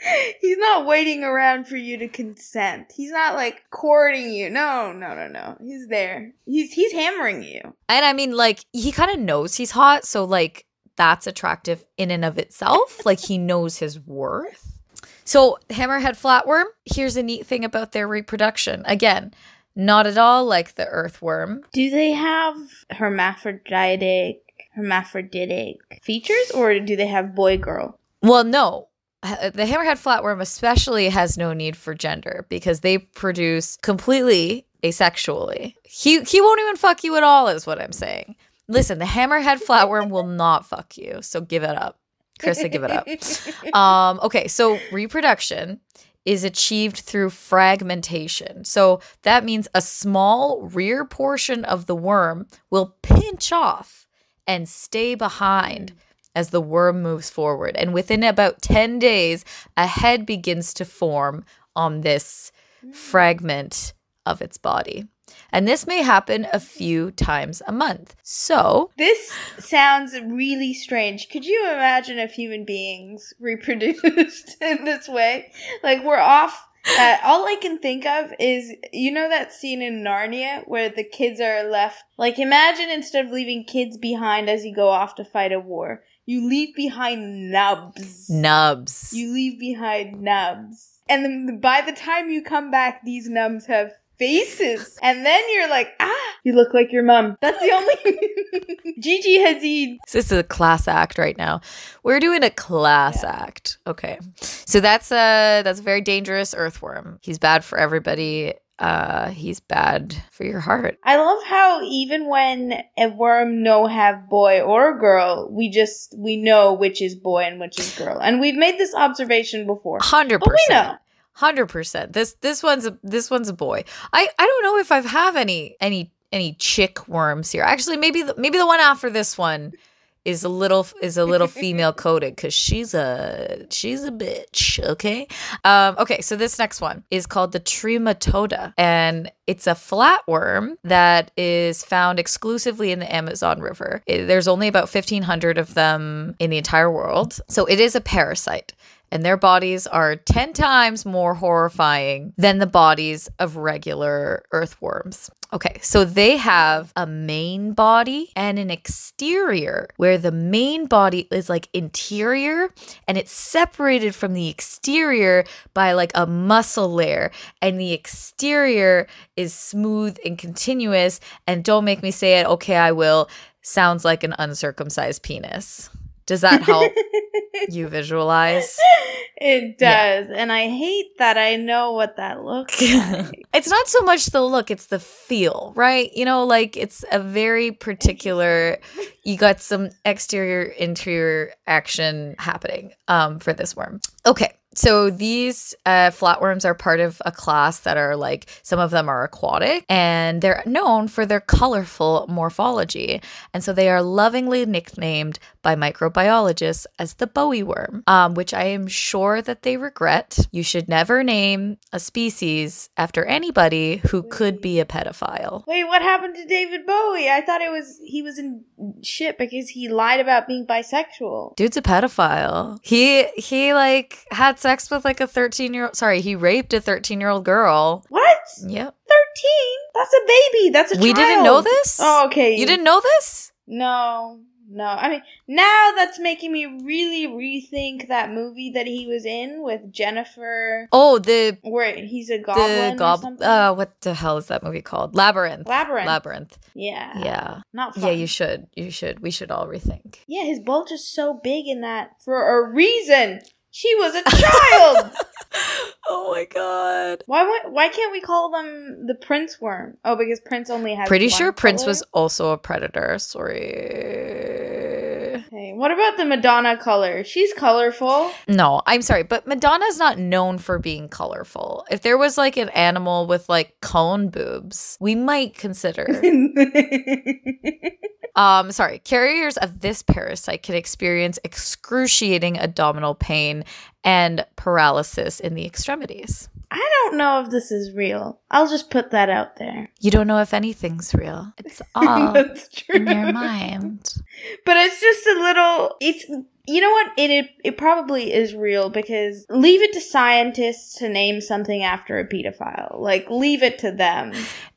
He's not waiting around for you to consent. He's not like courting you. No, no, no, no. He's there. He's he's hammering you. And I mean, like, he kind of knows he's hot. So, like, that's attractive in and of itself. like, he knows his worth. So, hammerhead flatworm, here's a neat thing about their reproduction. Again, not at all like the earthworm. Do they have hermaphroditic hermaphroditic features or do they have boy girl? Well, no. The hammerhead flatworm especially has no need for gender because they produce completely asexually. He he won't even fuck you at all is what I'm saying. Listen, the hammerhead flatworm will not fuck you, so give it up. Krista, give it up. Um, okay, so reproduction is achieved through fragmentation. So that means a small rear portion of the worm will pinch off and stay behind as the worm moves forward. And within about 10 days, a head begins to form on this fragment of its body. And this may happen a few times a month. So, This sounds really strange. Could you imagine if human beings reproduced in this way? Like we're off. Uh, all I can think of is you know that scene in Narnia where the kids are left. Like imagine instead of leaving kids behind as you go off to fight a war, you leave behind nubs. nubs. You leave behind nubs. And then by the time you come back, these nubs have faces. And then you're like, ah, you look like your mom. That's the only. Gigi Hadid. This is a class act right now. We're doing a class act. Okay. So that's a that's a very dangerous earthworm. He's bad for everybody. Uh he's bad for your heart. I love how even when a worm no have boy or girl, we just we know which is boy and which is girl, and we've made this observation before. 100%. But we know. Hundred percent. This this one's a this one's a boy. I I don't know if I've have any any any chick worms here. Actually, maybe the, maybe the one after this one is a little is a little female coded because she's a she's a bitch. Okay. Um. Okay. So this next one is called the Trematoda, and it's a flatworm that is found exclusively in the Amazon River. It- there's only about fifteen hundred of them in the entire world. So it is a parasite and their bodies are 10 times more horrifying than the bodies of regular earthworms. Okay, so they have a main body and an exterior where the main body is like interior and it's separated from the exterior by like a muscle layer and the exterior is smooth and continuous and don't make me say it okay I will sounds like an uncircumcised penis. Does that help you visualize? It does, and I hate that I know what that looks like. it's not so much the look, it's the feel, right? You know, like it's a very particular you got some exterior interior action happening um for this worm. Okay. So these uh, flatworms are part of a class that are like some of them are aquatic and they're known for their colorful morphology. And so they are lovingly nicknamed by microbiologists as the Bowie worm, um, which I am sure that they regret. You should never name a species after anybody who could be a pedophile. Wait, what happened to David Bowie? I thought it was he was in shit because he lied about being bisexual. Dude's a pedophile. He he like had sex with like a 13 year old sorry, he raped a 13 year old girl. What? Yep. 13? That's a baby. That's a We didn't know this? Oh, okay. You didn't know this? No. No. I mean, now that's making me really rethink that movie that he was in with Jennifer Oh, the where he's a goblin the or gob something. uh what the hell is that movie called? Labyrinth. Labyrinth. Labyrinth. yeah. Yeah. Not fun. Yeah, you should. You should. We should all rethink. Yeah, his bulge is so big in that for a reason. She was a child. oh my god. why why can't we call them the prince worm? Oh, because Prince only has Pretty sure Prince color? was also a predator. Sorry. Okay, what about the Madonna color? She's colorful. No, I'm sorry, but Madonna's not known for being colorful. If there was like an animal with like cone boobs, we might consider. um, sorry, carriers of this parasite can experience excruciating abdominal pain and paralysis in the extremities. I don't know if this is real. I'll just put that out there. You don't know if anything's real. It's all That's true. in your mind. But it's just a little. It's you know what? It, it it probably is real because leave it to scientists to name something after a pedophile. Like leave it to them.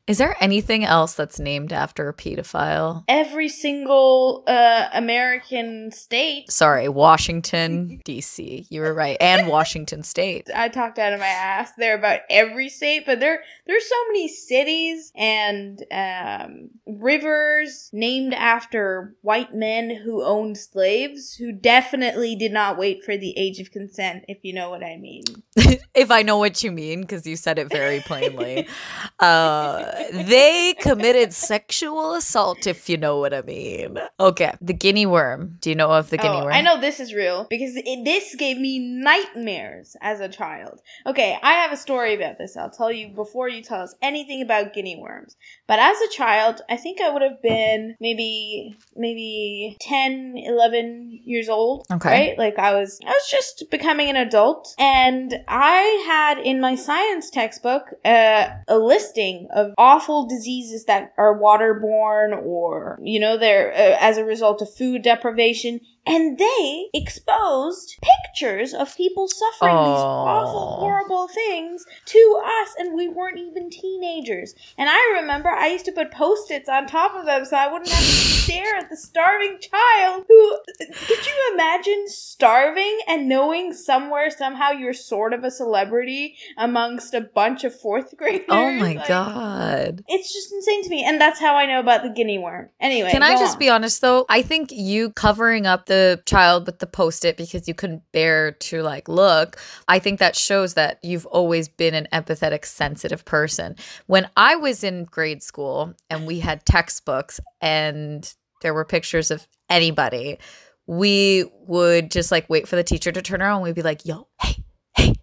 Is there anything else that's named after a pedophile? Every single uh, American state. Sorry, Washington, D.C. You were right. And Washington State. I talked out of my ass there about every state, but there there's so many cities and um, rivers named after white men who owned slaves who definitely did not wait for the age of consent, if you know what I mean. if I know what you mean, because you said it very plainly. Uh, they committed sexual assault, if you know what I mean. Okay, the guinea worm. Do you know of the guinea oh, worm? I know this is real because it, this gave me nightmares as a child. Okay, I have a story about this. I'll tell you before you tell us anything about guinea worms. But as a child, I think I would have been maybe maybe 10, 11 years old, Okay. right? Like I was I was just becoming an adult and I had in my science textbook uh, a listing of awful diseases that are waterborne or you know they're uh, as a result of food deprivation and they exposed pictures of people suffering these awful horrible things to us and we weren't even teenagers and i remember i used to put post-its on top of them so i wouldn't have to stare at the starving child who could you imagine starving and knowing somewhere somehow you're sort of a celebrity amongst a bunch of fourth graders Oh my Like, god. it's just insane to me and that's how i know about the guinea worm anyway Can I just on. be honest though? I think you covering up the child with the post it because you couldn't bear to like look, I think that shows that you've always been an empathetic, sensitive person. When I was in grade school and we had textbooks and there were pictures of anybody, we would just like wait for the teacher to turn around we'd be like, yo, hey, hey,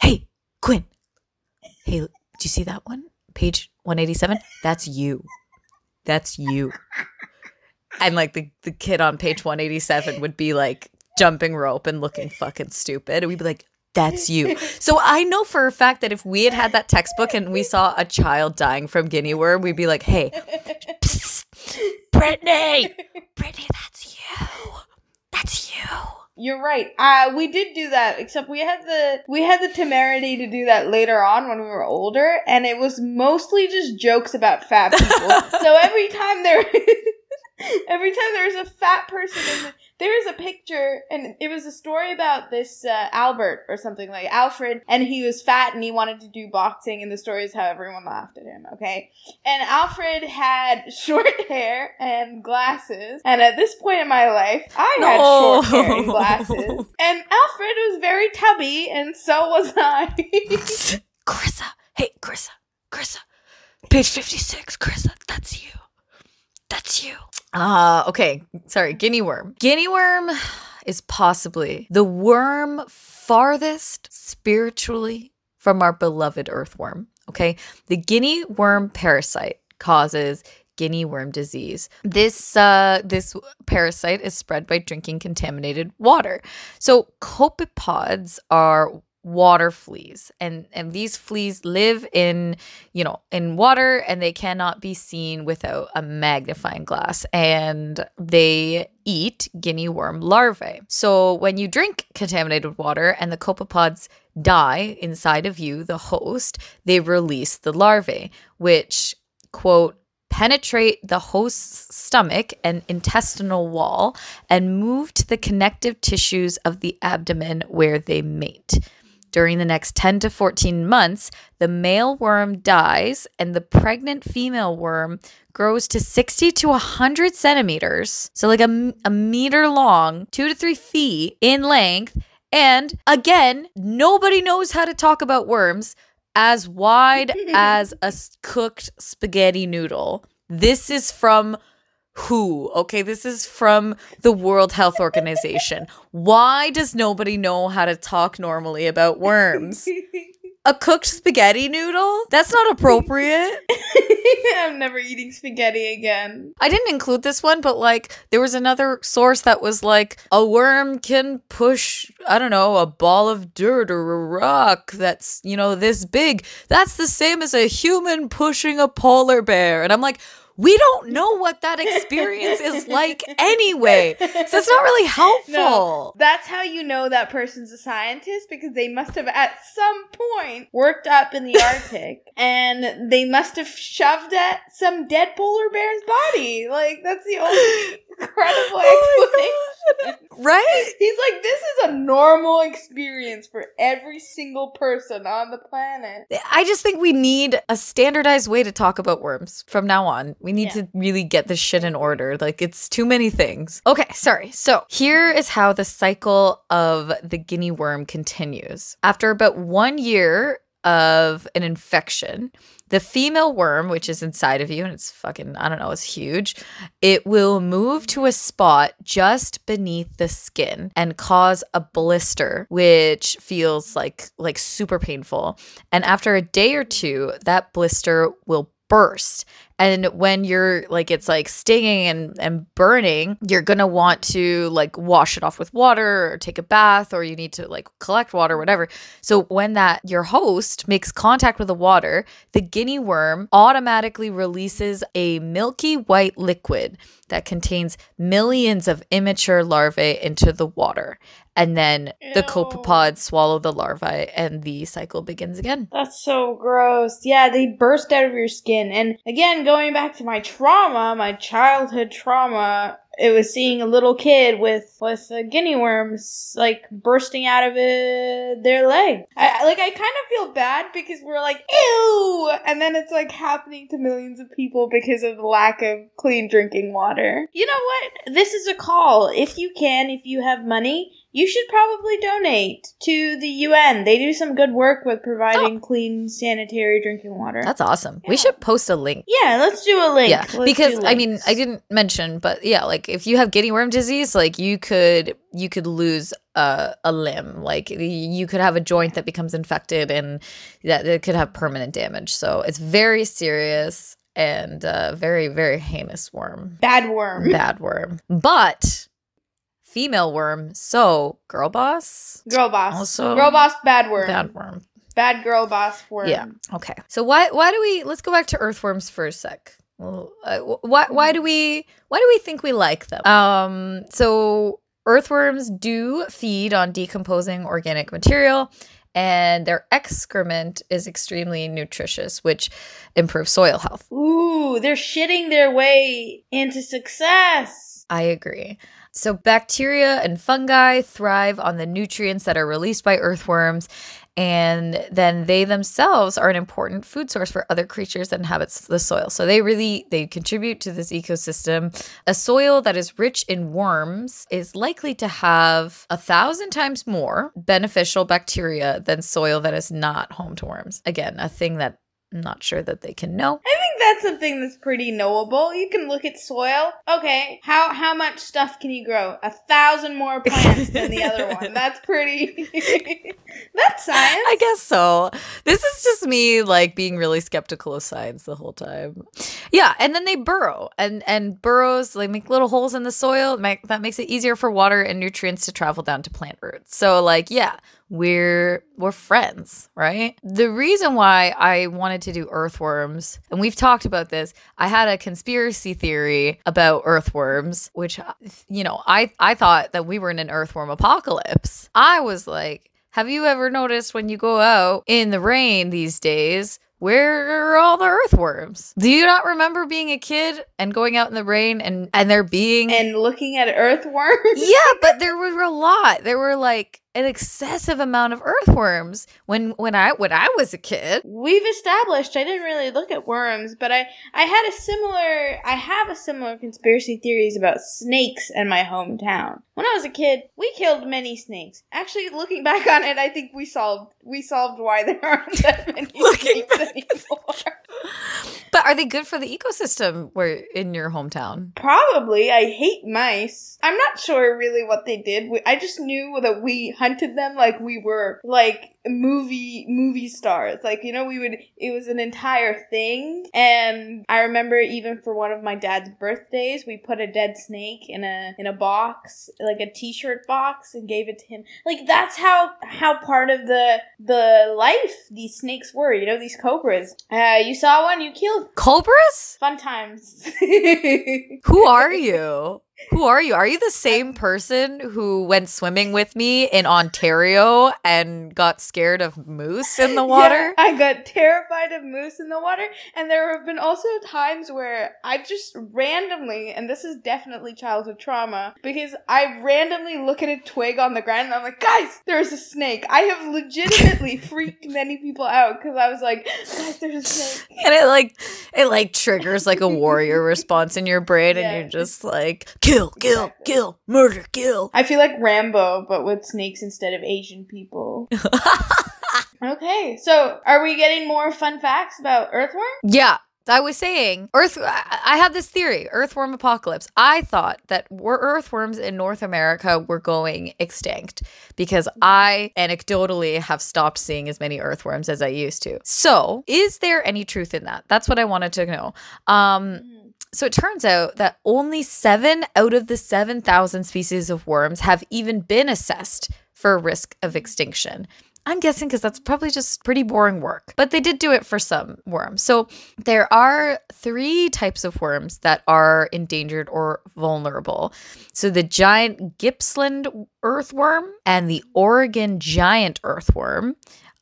hey, Quinn. Hey, do you see that one? Page 187? That's you. That's you and like the, the kid on page 187 would be like jumping rope and looking fucking stupid and we'd be like that's you so i know for a fact that if we had had that textbook and we saw a child dying from guinea worm we'd be like hey psst, brittany brittany that's you that's you You're right. Uh, we did do that, except we had the we had the temerity to do that later on when we were older, and it was mostly just jokes about fat people. so every time there, every time there was a fat person, in the, there is a picture, and it was a story about this uh, Albert or something like Alfred, and he was fat and he wanted to do boxing, and the story is how everyone laughed at him. Okay, and Alfred had short hair and glasses, and at this point in my life, I had No. short hair and glasses, and Alfred was very tubby, and so was I. Carissa. Hey, Carissa. Carissa. Page 56, Carissa. That's you. That's you. Uh, okay. Sorry. Guinea worm. Guinea worm is possibly the worm farthest spiritually from our beloved earthworm. Okay. The guinea worm parasite causes guinea worm disease. This uh, this parasite is spread by drinking contaminated water. So copepods are water fleas. And and these fleas live in you know in water and they cannot be seen without a magnifying glass. And they eat guinea worm larvae. So when you drink contaminated water and the copepods die inside of you the host they release the larvae which quote penetrate the host's stomach and intestinal wall and move to the connective tissues of the abdomen where they mate during the next 10 to 14 months, the male worm dies and the pregnant female worm grows to 60 to 100 centimeters. So, like a, a meter long, two to three feet in length. And again, nobody knows how to talk about worms as wide as a cooked spaghetti noodle. This is from who? Okay, this is from the World Health Organization. Why does nobody know how to talk normally about worms? A cooked spaghetti noodle? That's not appropriate. I'm never eating spaghetti again. I didn't include this one, but like there was another source that was like a worm can push, I don't know, a ball of dirt or a rock that's, you know, this big. That's the same as a human pushing a polar bear. And I'm like, we don't know what that experience is like anyway. So it's not really helpful. No, that's how you know that person's a scientist because they must have at some point worked up in the Arctic and they must have shoved at some dead polar bear's body. Like that's the only incredible oh explanation. Right? He's like, this is a normal experience for every single person on the planet. I just think we need a standardized way to talk about worms from now on. We need yeah. to really get this shit in order. Like, it's too many things. Okay, sorry. So, here is how the cycle of the guinea worm continues. After about one year of an infection, the female worm, which is inside of you, and it's fucking, I don't know, it's huge, it will move to a spot just beneath the skin and cause a blister, which feels like like super painful. And after a day or two, that blister will burst and when you're like it's like stinging and, and burning you're gonna want to like wash it off with water or take a bath or you need to like collect water whatever so when that your host makes contact with the water the guinea worm automatically releases a milky white liquid that contains millions of immature larvae into the water and then Ew. the copepods swallow the larvae and the cycle begins again. That's so gross. Yeah, they burst out of your skin. And again, going back to my trauma, my childhood trauma, it was seeing a little kid with with uh, guinea worms like bursting out of uh, their leg. I like I kind of feel bad because we're like ew, and then it's like happening to millions of people because of the lack of clean drinking water. You know what? This is a call. If you can, if you have money, you should probably donate to the UN. They do some good work with providing oh. clean, sanitary drinking water. That's awesome. Yeah. We should post a link. Yeah, let's do a link. Yeah, let's because I mean, I didn't mention, but yeah, like if you have guinea worm disease, like you could you could lose a, a limb, like you could have a joint that becomes infected, and that it could have permanent damage. So it's very serious and uh, very very heinous worm. Bad worm. Bad worm. But female worm. So girl boss. Girl boss. Also girl boss. Bad worm. Bad worm. Bad girl boss worm. Yeah. Okay. So why why do we let's go back to earthworms for a sec. Well, uh, why why do we why do we think we like them? Um. So earthworms do feed on decomposing organic material and their excrement is extremely nutritious, which improves soil health. Ooh, they're shitting their way into success. I agree. So, bacteria and fungi thrive on the nutrients that are released by earthworms, and then they themselves are an important food source for other creatures that inhabit the soil. So they really they contribute to this ecosystem. A soil that is rich in worms is likely to have a thousand times more beneficial bacteria than soil that is not home to worms. Again, a thing that I'm not sure that they can know. I think that's something that's pretty knowable. You can look at soil. Okay, how how much stuff can you grow? A thousand more plants than the other one. That's pretty. that's science. I guess so. This is just me like being really skeptical of science the whole time. Yeah, and then they burrow and and burrows they make little holes in the soil. Make, that makes it easier for water and nutrients to travel down to plant roots. So like yeah, we're we're friends, right? The reason why I wanted to do earthworms, and we've talked about this, I had a conspiracy theory about earthworms, which you know, I I thought that we were in an earthworm apocalypse. I was like, have you ever noticed when you go out in the rain these days? Where are all the earthworms? Do you not remember being a kid and going out in the rain and and there being and looking at earthworms? yeah, but there were a lot. There were like an excessive amount of earthworms when when I when I was a kid. We've established I didn't really look at worms, but I I had a similar I have a similar conspiracy theories about snakes in my hometown. When I was a kid, we killed many snakes. Actually, looking back on it, I think we solved we solved why there aren't that many snakes anymore. But are they good for the ecosystem where in your hometown? Probably. I hate mice. I'm not sure really what they did. We, I just knew that we hunted them like we were like movie movie stars. Like you know, we would. It was an entire thing, and I remember even for one of my dad's birthdays, we put a dead snake in a in a box, like a T-shirt box, and gave it to him. Like that's how how part of the the life these snakes were. You know, these cobras. Uh, you saw one, you killed. Cobras? Fun times. Who are you? Who are you? Are you the same person who went swimming with me in Ontario and got scared of moose in the water? Yeah, I got terrified of moose in the water, and there have been also times where I just randomly, and this is definitely childhood trauma, because I randomly look at a twig on the ground and I'm like, guys, there's a snake. I have legitimately freaked many people out because I was like, guys, there's a snake. And it like it like triggers like a warrior response in your brain, Yeah. and you're just like kill, kill, Exactly. kill, murder, kill. I feel like Rambo, but with snakes instead of Asian people. okay, so are we getting more fun facts about earthworm? Yeah. I was saying, Earth. I I had this theory, earthworm apocalypse. I thought that were earthworms in North America were going extinct because I anecdotally have stopped seeing as many earthworms as I used to. So, is there any truth in that? That's what I wanted to know. Um, so it turns out that only seven out of the 7,000 species of worms have even been assessed for risk of extinction. I'm guessing because that's probably just pretty boring work. But they did do it for some worms. So there are three types of worms that are endangered or vulnerable. So the giant Gippsland earthworm and the Oregon giant earthworm.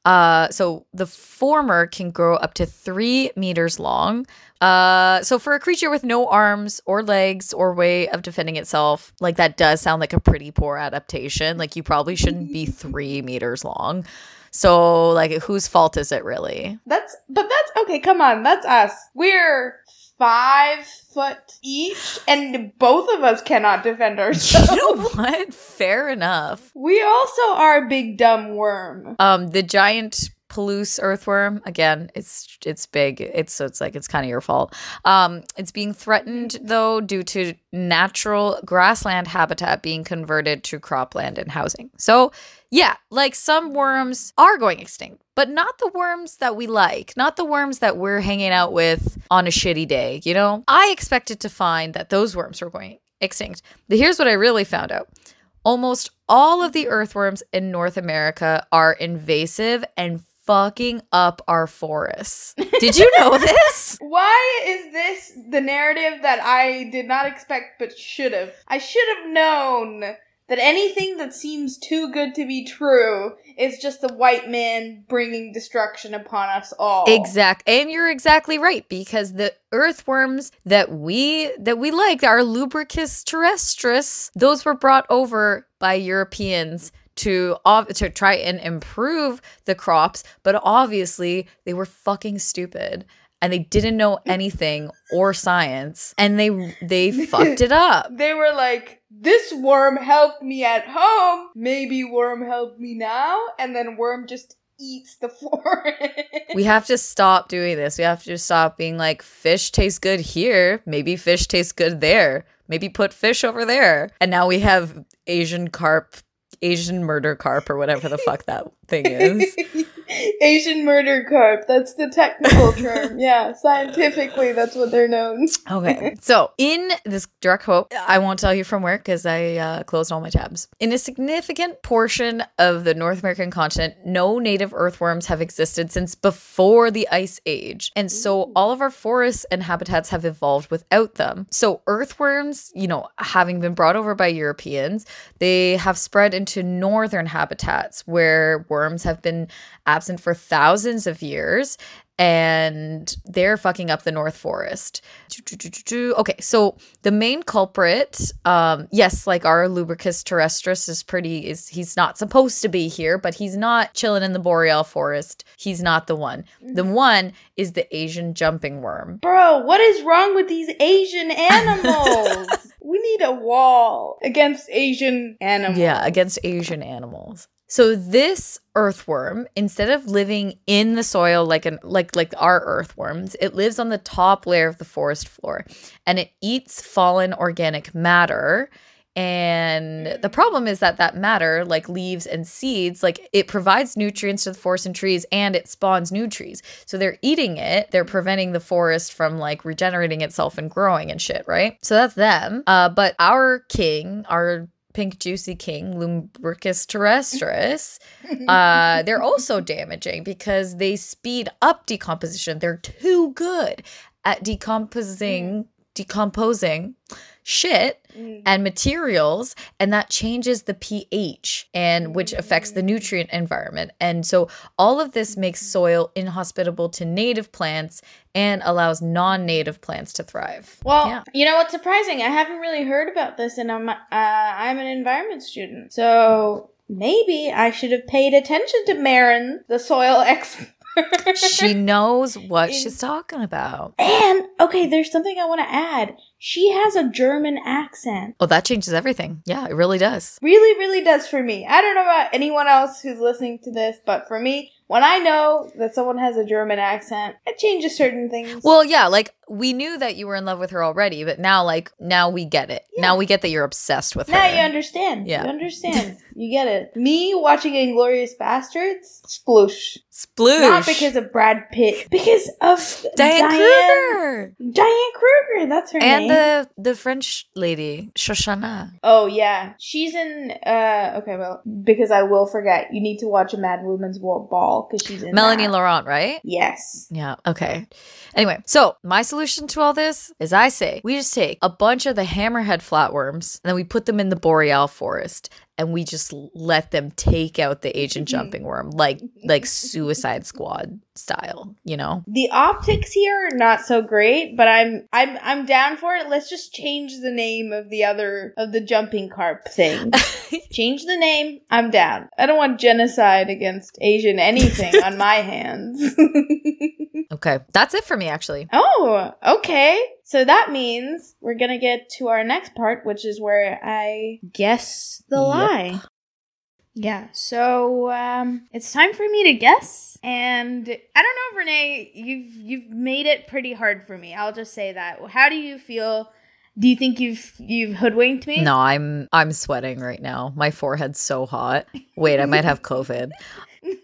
Uh, so the former can grow up to three meters long. Uh, so for a creature with no arms or legs or way of defending itself, like that does sound like a pretty poor adaptation. Like you probably shouldn't be three meters long. So like, whose fault is it really? That's but that's okay. Come on, that's us. We're five foot each, and both of us cannot defend ourselves. You know what? Fair enough. we also are a big dumb worm. Um, the giant Palouse earthworm again. It's it's big. It's so it's like it's kind of your fault. Um, it's being threatened though due to natural grassland habitat being converted to cropland and housing. So yeah, like some worms are going extinct, but not the worms that we like, not the worms that we're hanging out with on a shitty day. You know, I expected to find that those worms were going extinct. But here's what I really found out. Almost all of the earthworms in North America are invasive and fucking up our forests. Did you know this? Why is this the narrative that I did not expect but should have? I should have known that anything that seems too good to be true is just the white man bringing destruction upon us all. Exact. And you're exactly right because the earthworms that we that we like are Lumbricus terrestris. Those were brought over by Europeans to to try and improve the crops, but obviously they were fucking stupid and they didn't know anything or science and they they fucked it up. They were like, this worm helped me at home. Maybe worm helped me now. And then worm just eats the forest. we have to stop doing this. We have to stop being like, fish tastes good here. Maybe fish tastes good there. Maybe put fish over there. And now we have Asian carp, Asian murder carp, or whatever the fuck that thing is. Asian murder carp. That's the technical term. Yeah, scientifically, that's what they're known. Okay. So, in this direct quote, I won't tell you from where because I uh, closed all my tabs. In a significant portion of the North American continent, no native earthworms have existed since before the Ice Age. And so, all of our forests and habitats have evolved without them. So, earthworms, you know, having been brought over by Europeans, they have spread into northern habitats where worms have been absent for thousands of years and they're fucking up the North Forest. Okay, so the main culprit, um, yes, like our Lumbricus terrestris is pretty is he's not supposed to be here, but he's not chilling in the boreal forest. He's not the one. The Mm-hmm. one is the Asian jumping worm. Bro, what is wrong with these Asian animals? we need a wall against Asian animals. Yeah, against Asian animals. So this earthworm, instead of living in the soil like an like like our earthworms, it lives on the top layer of the forest floor and it eats fallen organic matter. And the problem is that that matter, like leaves and seeds, like it provides nutrients to the forest and trees and it spawns new trees. So they're eating it, they're preventing the forest from like regenerating itself and growing and shit, right? So that's them. Uh, but our king, our pink juicy king lumbricus terrestris uh they're also damaging because they speed up decomposition. They're too good at decomposing decomposing shit Mm. and materials and that changes the pH and which affects the nutrient environment and so all of this makes soil inhospitable to native plants and allows non-native plants to thrive Well, Yeah. you know what's surprising? I haven't really heard about this, and I'm uh, I'm an environment student, so maybe I should have paid attention to Marin, the soil expert. she knows what she's talking about and okay, there's something I want to add. She has a German accent. oh that changes everything yeah it really does Really, really does for me. I don't know about anyone else who's listening to this, but for me, when I know that someone has a German accent, it changes certain things. Well, yeah, like we knew that you were in love with her already, but now, like, now we get it. Yeah. Now we get that you're obsessed with now her. Now you understand. Yeah. You understand. you get it. Me watching Inglourious Basterds, sploosh. Sploosh. Not because of Brad Pitt, because of Diane, Kruger Diane Kruger, that's her and name. the the French lady Shoshana. oh yeah, she's in. uh Okay, well, because I will forget. You need to watch a Mad Woman's Ball because she's in Melanie that. Laurent, right? Yes. Yeah. Okay. Anyway, so my solution to all this is I say we just take a bunch of the hammerhead flatworms and then we put them in the boreal forest and we just let them take out the Asian mm-hmm. jumping worm like like Suicide Squad style, you know? The optics here are not so great, but I'm I'm I'm down for it. Let's just change the name of the other of the jumping carp thing. change the name. I'm down. I don't want genocide against Asian anything on my hands. Okay. That's it for me actually. oh, okay. So that means we're gonna get to our next part, which is where I guess the Yep. lie. Yeah, so um, it's time for me to guess, and I don't know, Renee. You've you've made it pretty hard for me. I'll just say that. How do you feel? Do you think you've you've hoodwinked me? No, I'm I'm sweating right now. My forehead's so hot. Wait, I might have COVID.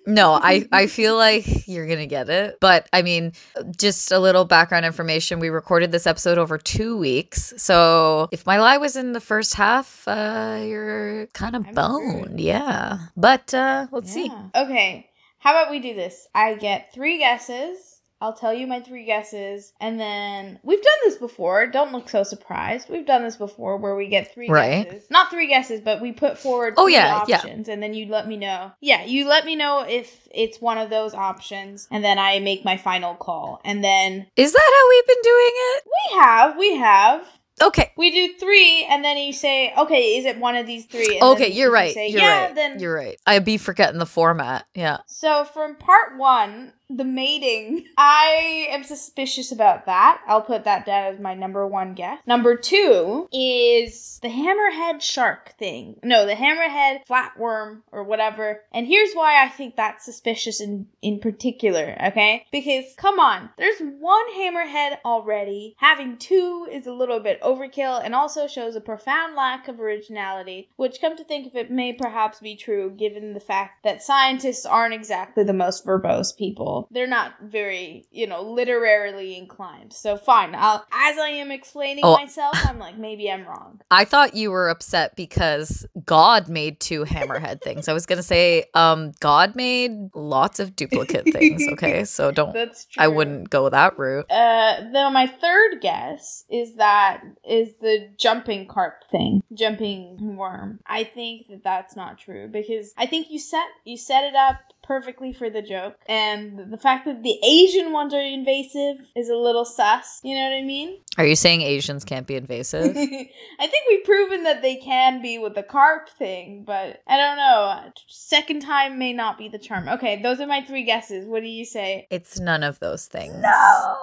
No, I I feel like you're going to get it. But I mean, just a little background information. We recorded this episode over 2 weeks. So, if my lie was in the first half, uh you're kind of boned. screwed. Yeah. But uh let's see. Okay. How about we do this? I get three guesses. I'll tell you my three guesses, and then we've done this before. Don't look so surprised. We've done this before, where we get three Right. guesses, not three guesses, but we put forward. Oh, three yeah, yeah. options, and then you let me know. Yeah, you let me know if it's one of those options, and then I make my final call. And then Is that how we've been doing it? we have, we have. Okay. We do three, and then you say, "Okay, is it one of these three? And Okay, you're right. say, You're yeah, right. Then You're right. I'd be forgetting the format. Yeah. So from part one, the mating. I am suspicious about that. I'll put that down as my number one guess. Number two is the hammerhead shark thing. No, the hammerhead flatworm or whatever. And here's why I think that's suspicious in, in particular, okay? Because, come on, there's one hammerhead already. Having two is a little bit overkill and also shows a profound lack of originality, which, come to think of it, may perhaps be true given the fact that scientists aren't exactly the most verbose people. They're not very, you know, literarily inclined. So fine, I'll as I am explaining Oh. myself, I'm like maybe I'm wrong. I thought you were upset because God made two hammerhead things. I was gonna say, um, God made lots of duplicate things. Okay, so don't. That's true. I wouldn't go that route. Uh, then my third guess is that is the jumping carp thing, jumping worm. I think that that's not true because I think you set you set it up perfectly for the joke, and the fact that the Asian ones are invasive is a little sus. You know what I mean? Are you saying Asians can't be invasive? I think we've proven that they can be with the carp thing, but I don't know. Second time may not be the charm. Okay, those are my three guesses. What do you say? it's none of those things. No.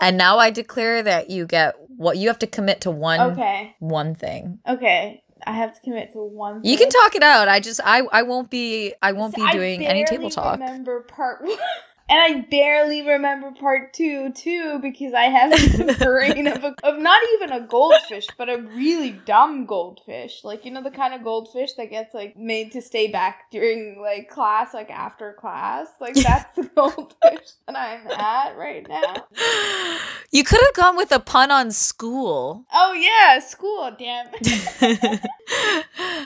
And now I declare that you get what you have to commit to one Okay. one thing. Okay. I have to commit to one. Thing. You can talk it out. I just I I won't be I won't be doing any table talk. Remember part one. And I barely remember part two too because I have the brain of a, of not even a goldfish, but a really dumb goldfish. Like you know the kind of goldfish that gets like made to stay back during like class, like after class. Like that's the goldfish that I'm at right now. you could have gone with a pun on school. Oh yeah, school. Damn.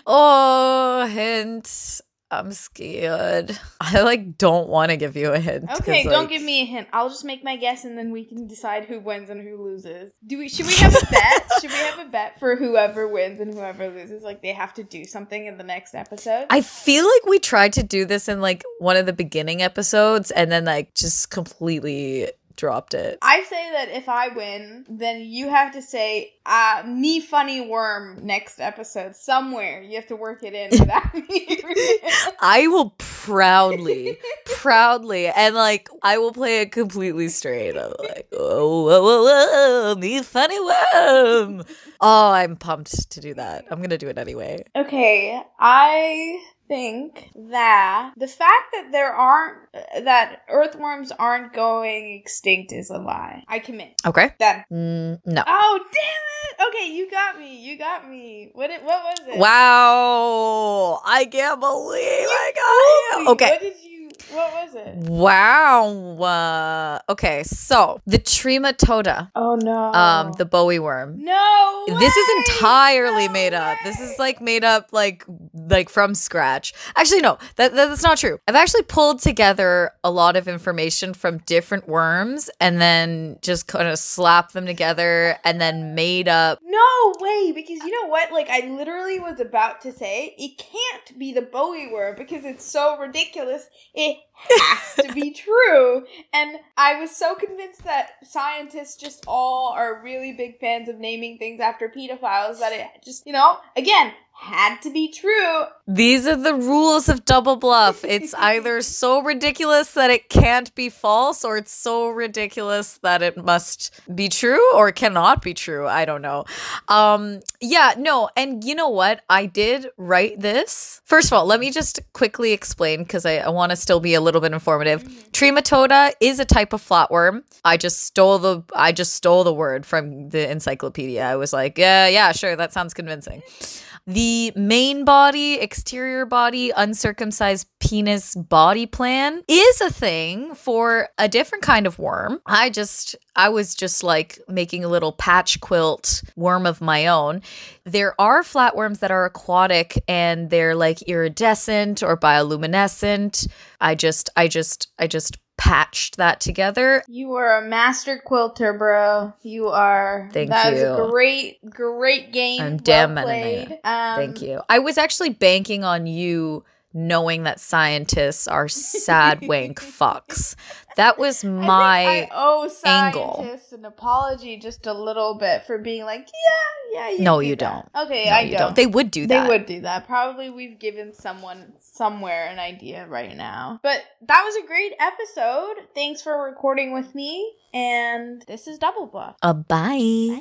oh, hint. I'm scared. I like don't want to give you a hint. Okay, don't like, give me a hint. I'll just make my guess and then we can decide who wins and who loses. Do we should we have a bet? should we have a bet for whoever wins and whoever loses? Like they have to do something in the next episode? I feel like we tried to do this in like one of the beginning episodes and then like just completely dropped it. I say that if I win, then you have to say uh me funny worm next episode somewhere. You have to work it in without me. I will proudly, proudly, and like I will play it completely straight. I'm like, oh, whoa, whoa, whoa, me funny worm. Oh, I'm pumped to do that. I'm gonna do it anyway. Okay, I think that the fact that there aren't that earthworms aren't going extinct is a lie. I commit. Okay. Done. Mm, no. Oh damn it! Okay, you got me. You got me. What? It, what was it? Wow. I can't believe I got you. Okay. What did you? What was it? Wow. Uh, okay, so the Trematoda, Oh no. um, the Bowie worm. no. This is entirely No made up. This is like made up like like from scratch. Actually no, that, that- that's not true. I've actually pulled together a lot of information from different worms and then just kind of slapped them together and then made up No way, because you know what? Like, I literally was about to say it can't be the Bowie worm because it's so ridiculous. It has to be true. And I was so convinced that scientists just all are really big fans of naming things after pedophiles that it just, you know, again, had to be true. These are the rules of double bluff. It's either so ridiculous that it can't be false, or it's so ridiculous that it must be true or cannot be true. I don't know. Um, yeah, no, and you know what? I did write this. First of all, let me just quickly explain because I, I want to still be a little bit informative. Trematoda is a type of flatworm. I just stole the I just stole the word from the encyclopedia. I was like, yeah, yeah, sure, that sounds convincing. The main body, exterior body, uncircumcised penis body plan is a thing for a different kind of worm. I just, I was just like making a little patch quilt worm of my own. There are flatworms that are aquatic and they're like iridescent or bioluminescent. I just, I just, I just patched that together. You are a master quilter, bro. You are. Thank That was you. a great, great game. I'm well damn played. Um, Thank you. I was actually banking on you knowing that scientists are sad wank fucks. That was my I owe angle. scientists an apology just a little bit for being like, yeah, Yeah, you No, you that. don't. Okay, No, I you don't. They would do that. They would do that. Probably we've given someone somewhere an idea right now. But that was a great episode. Thanks for recording with me. And this is Double Bluff. A bye.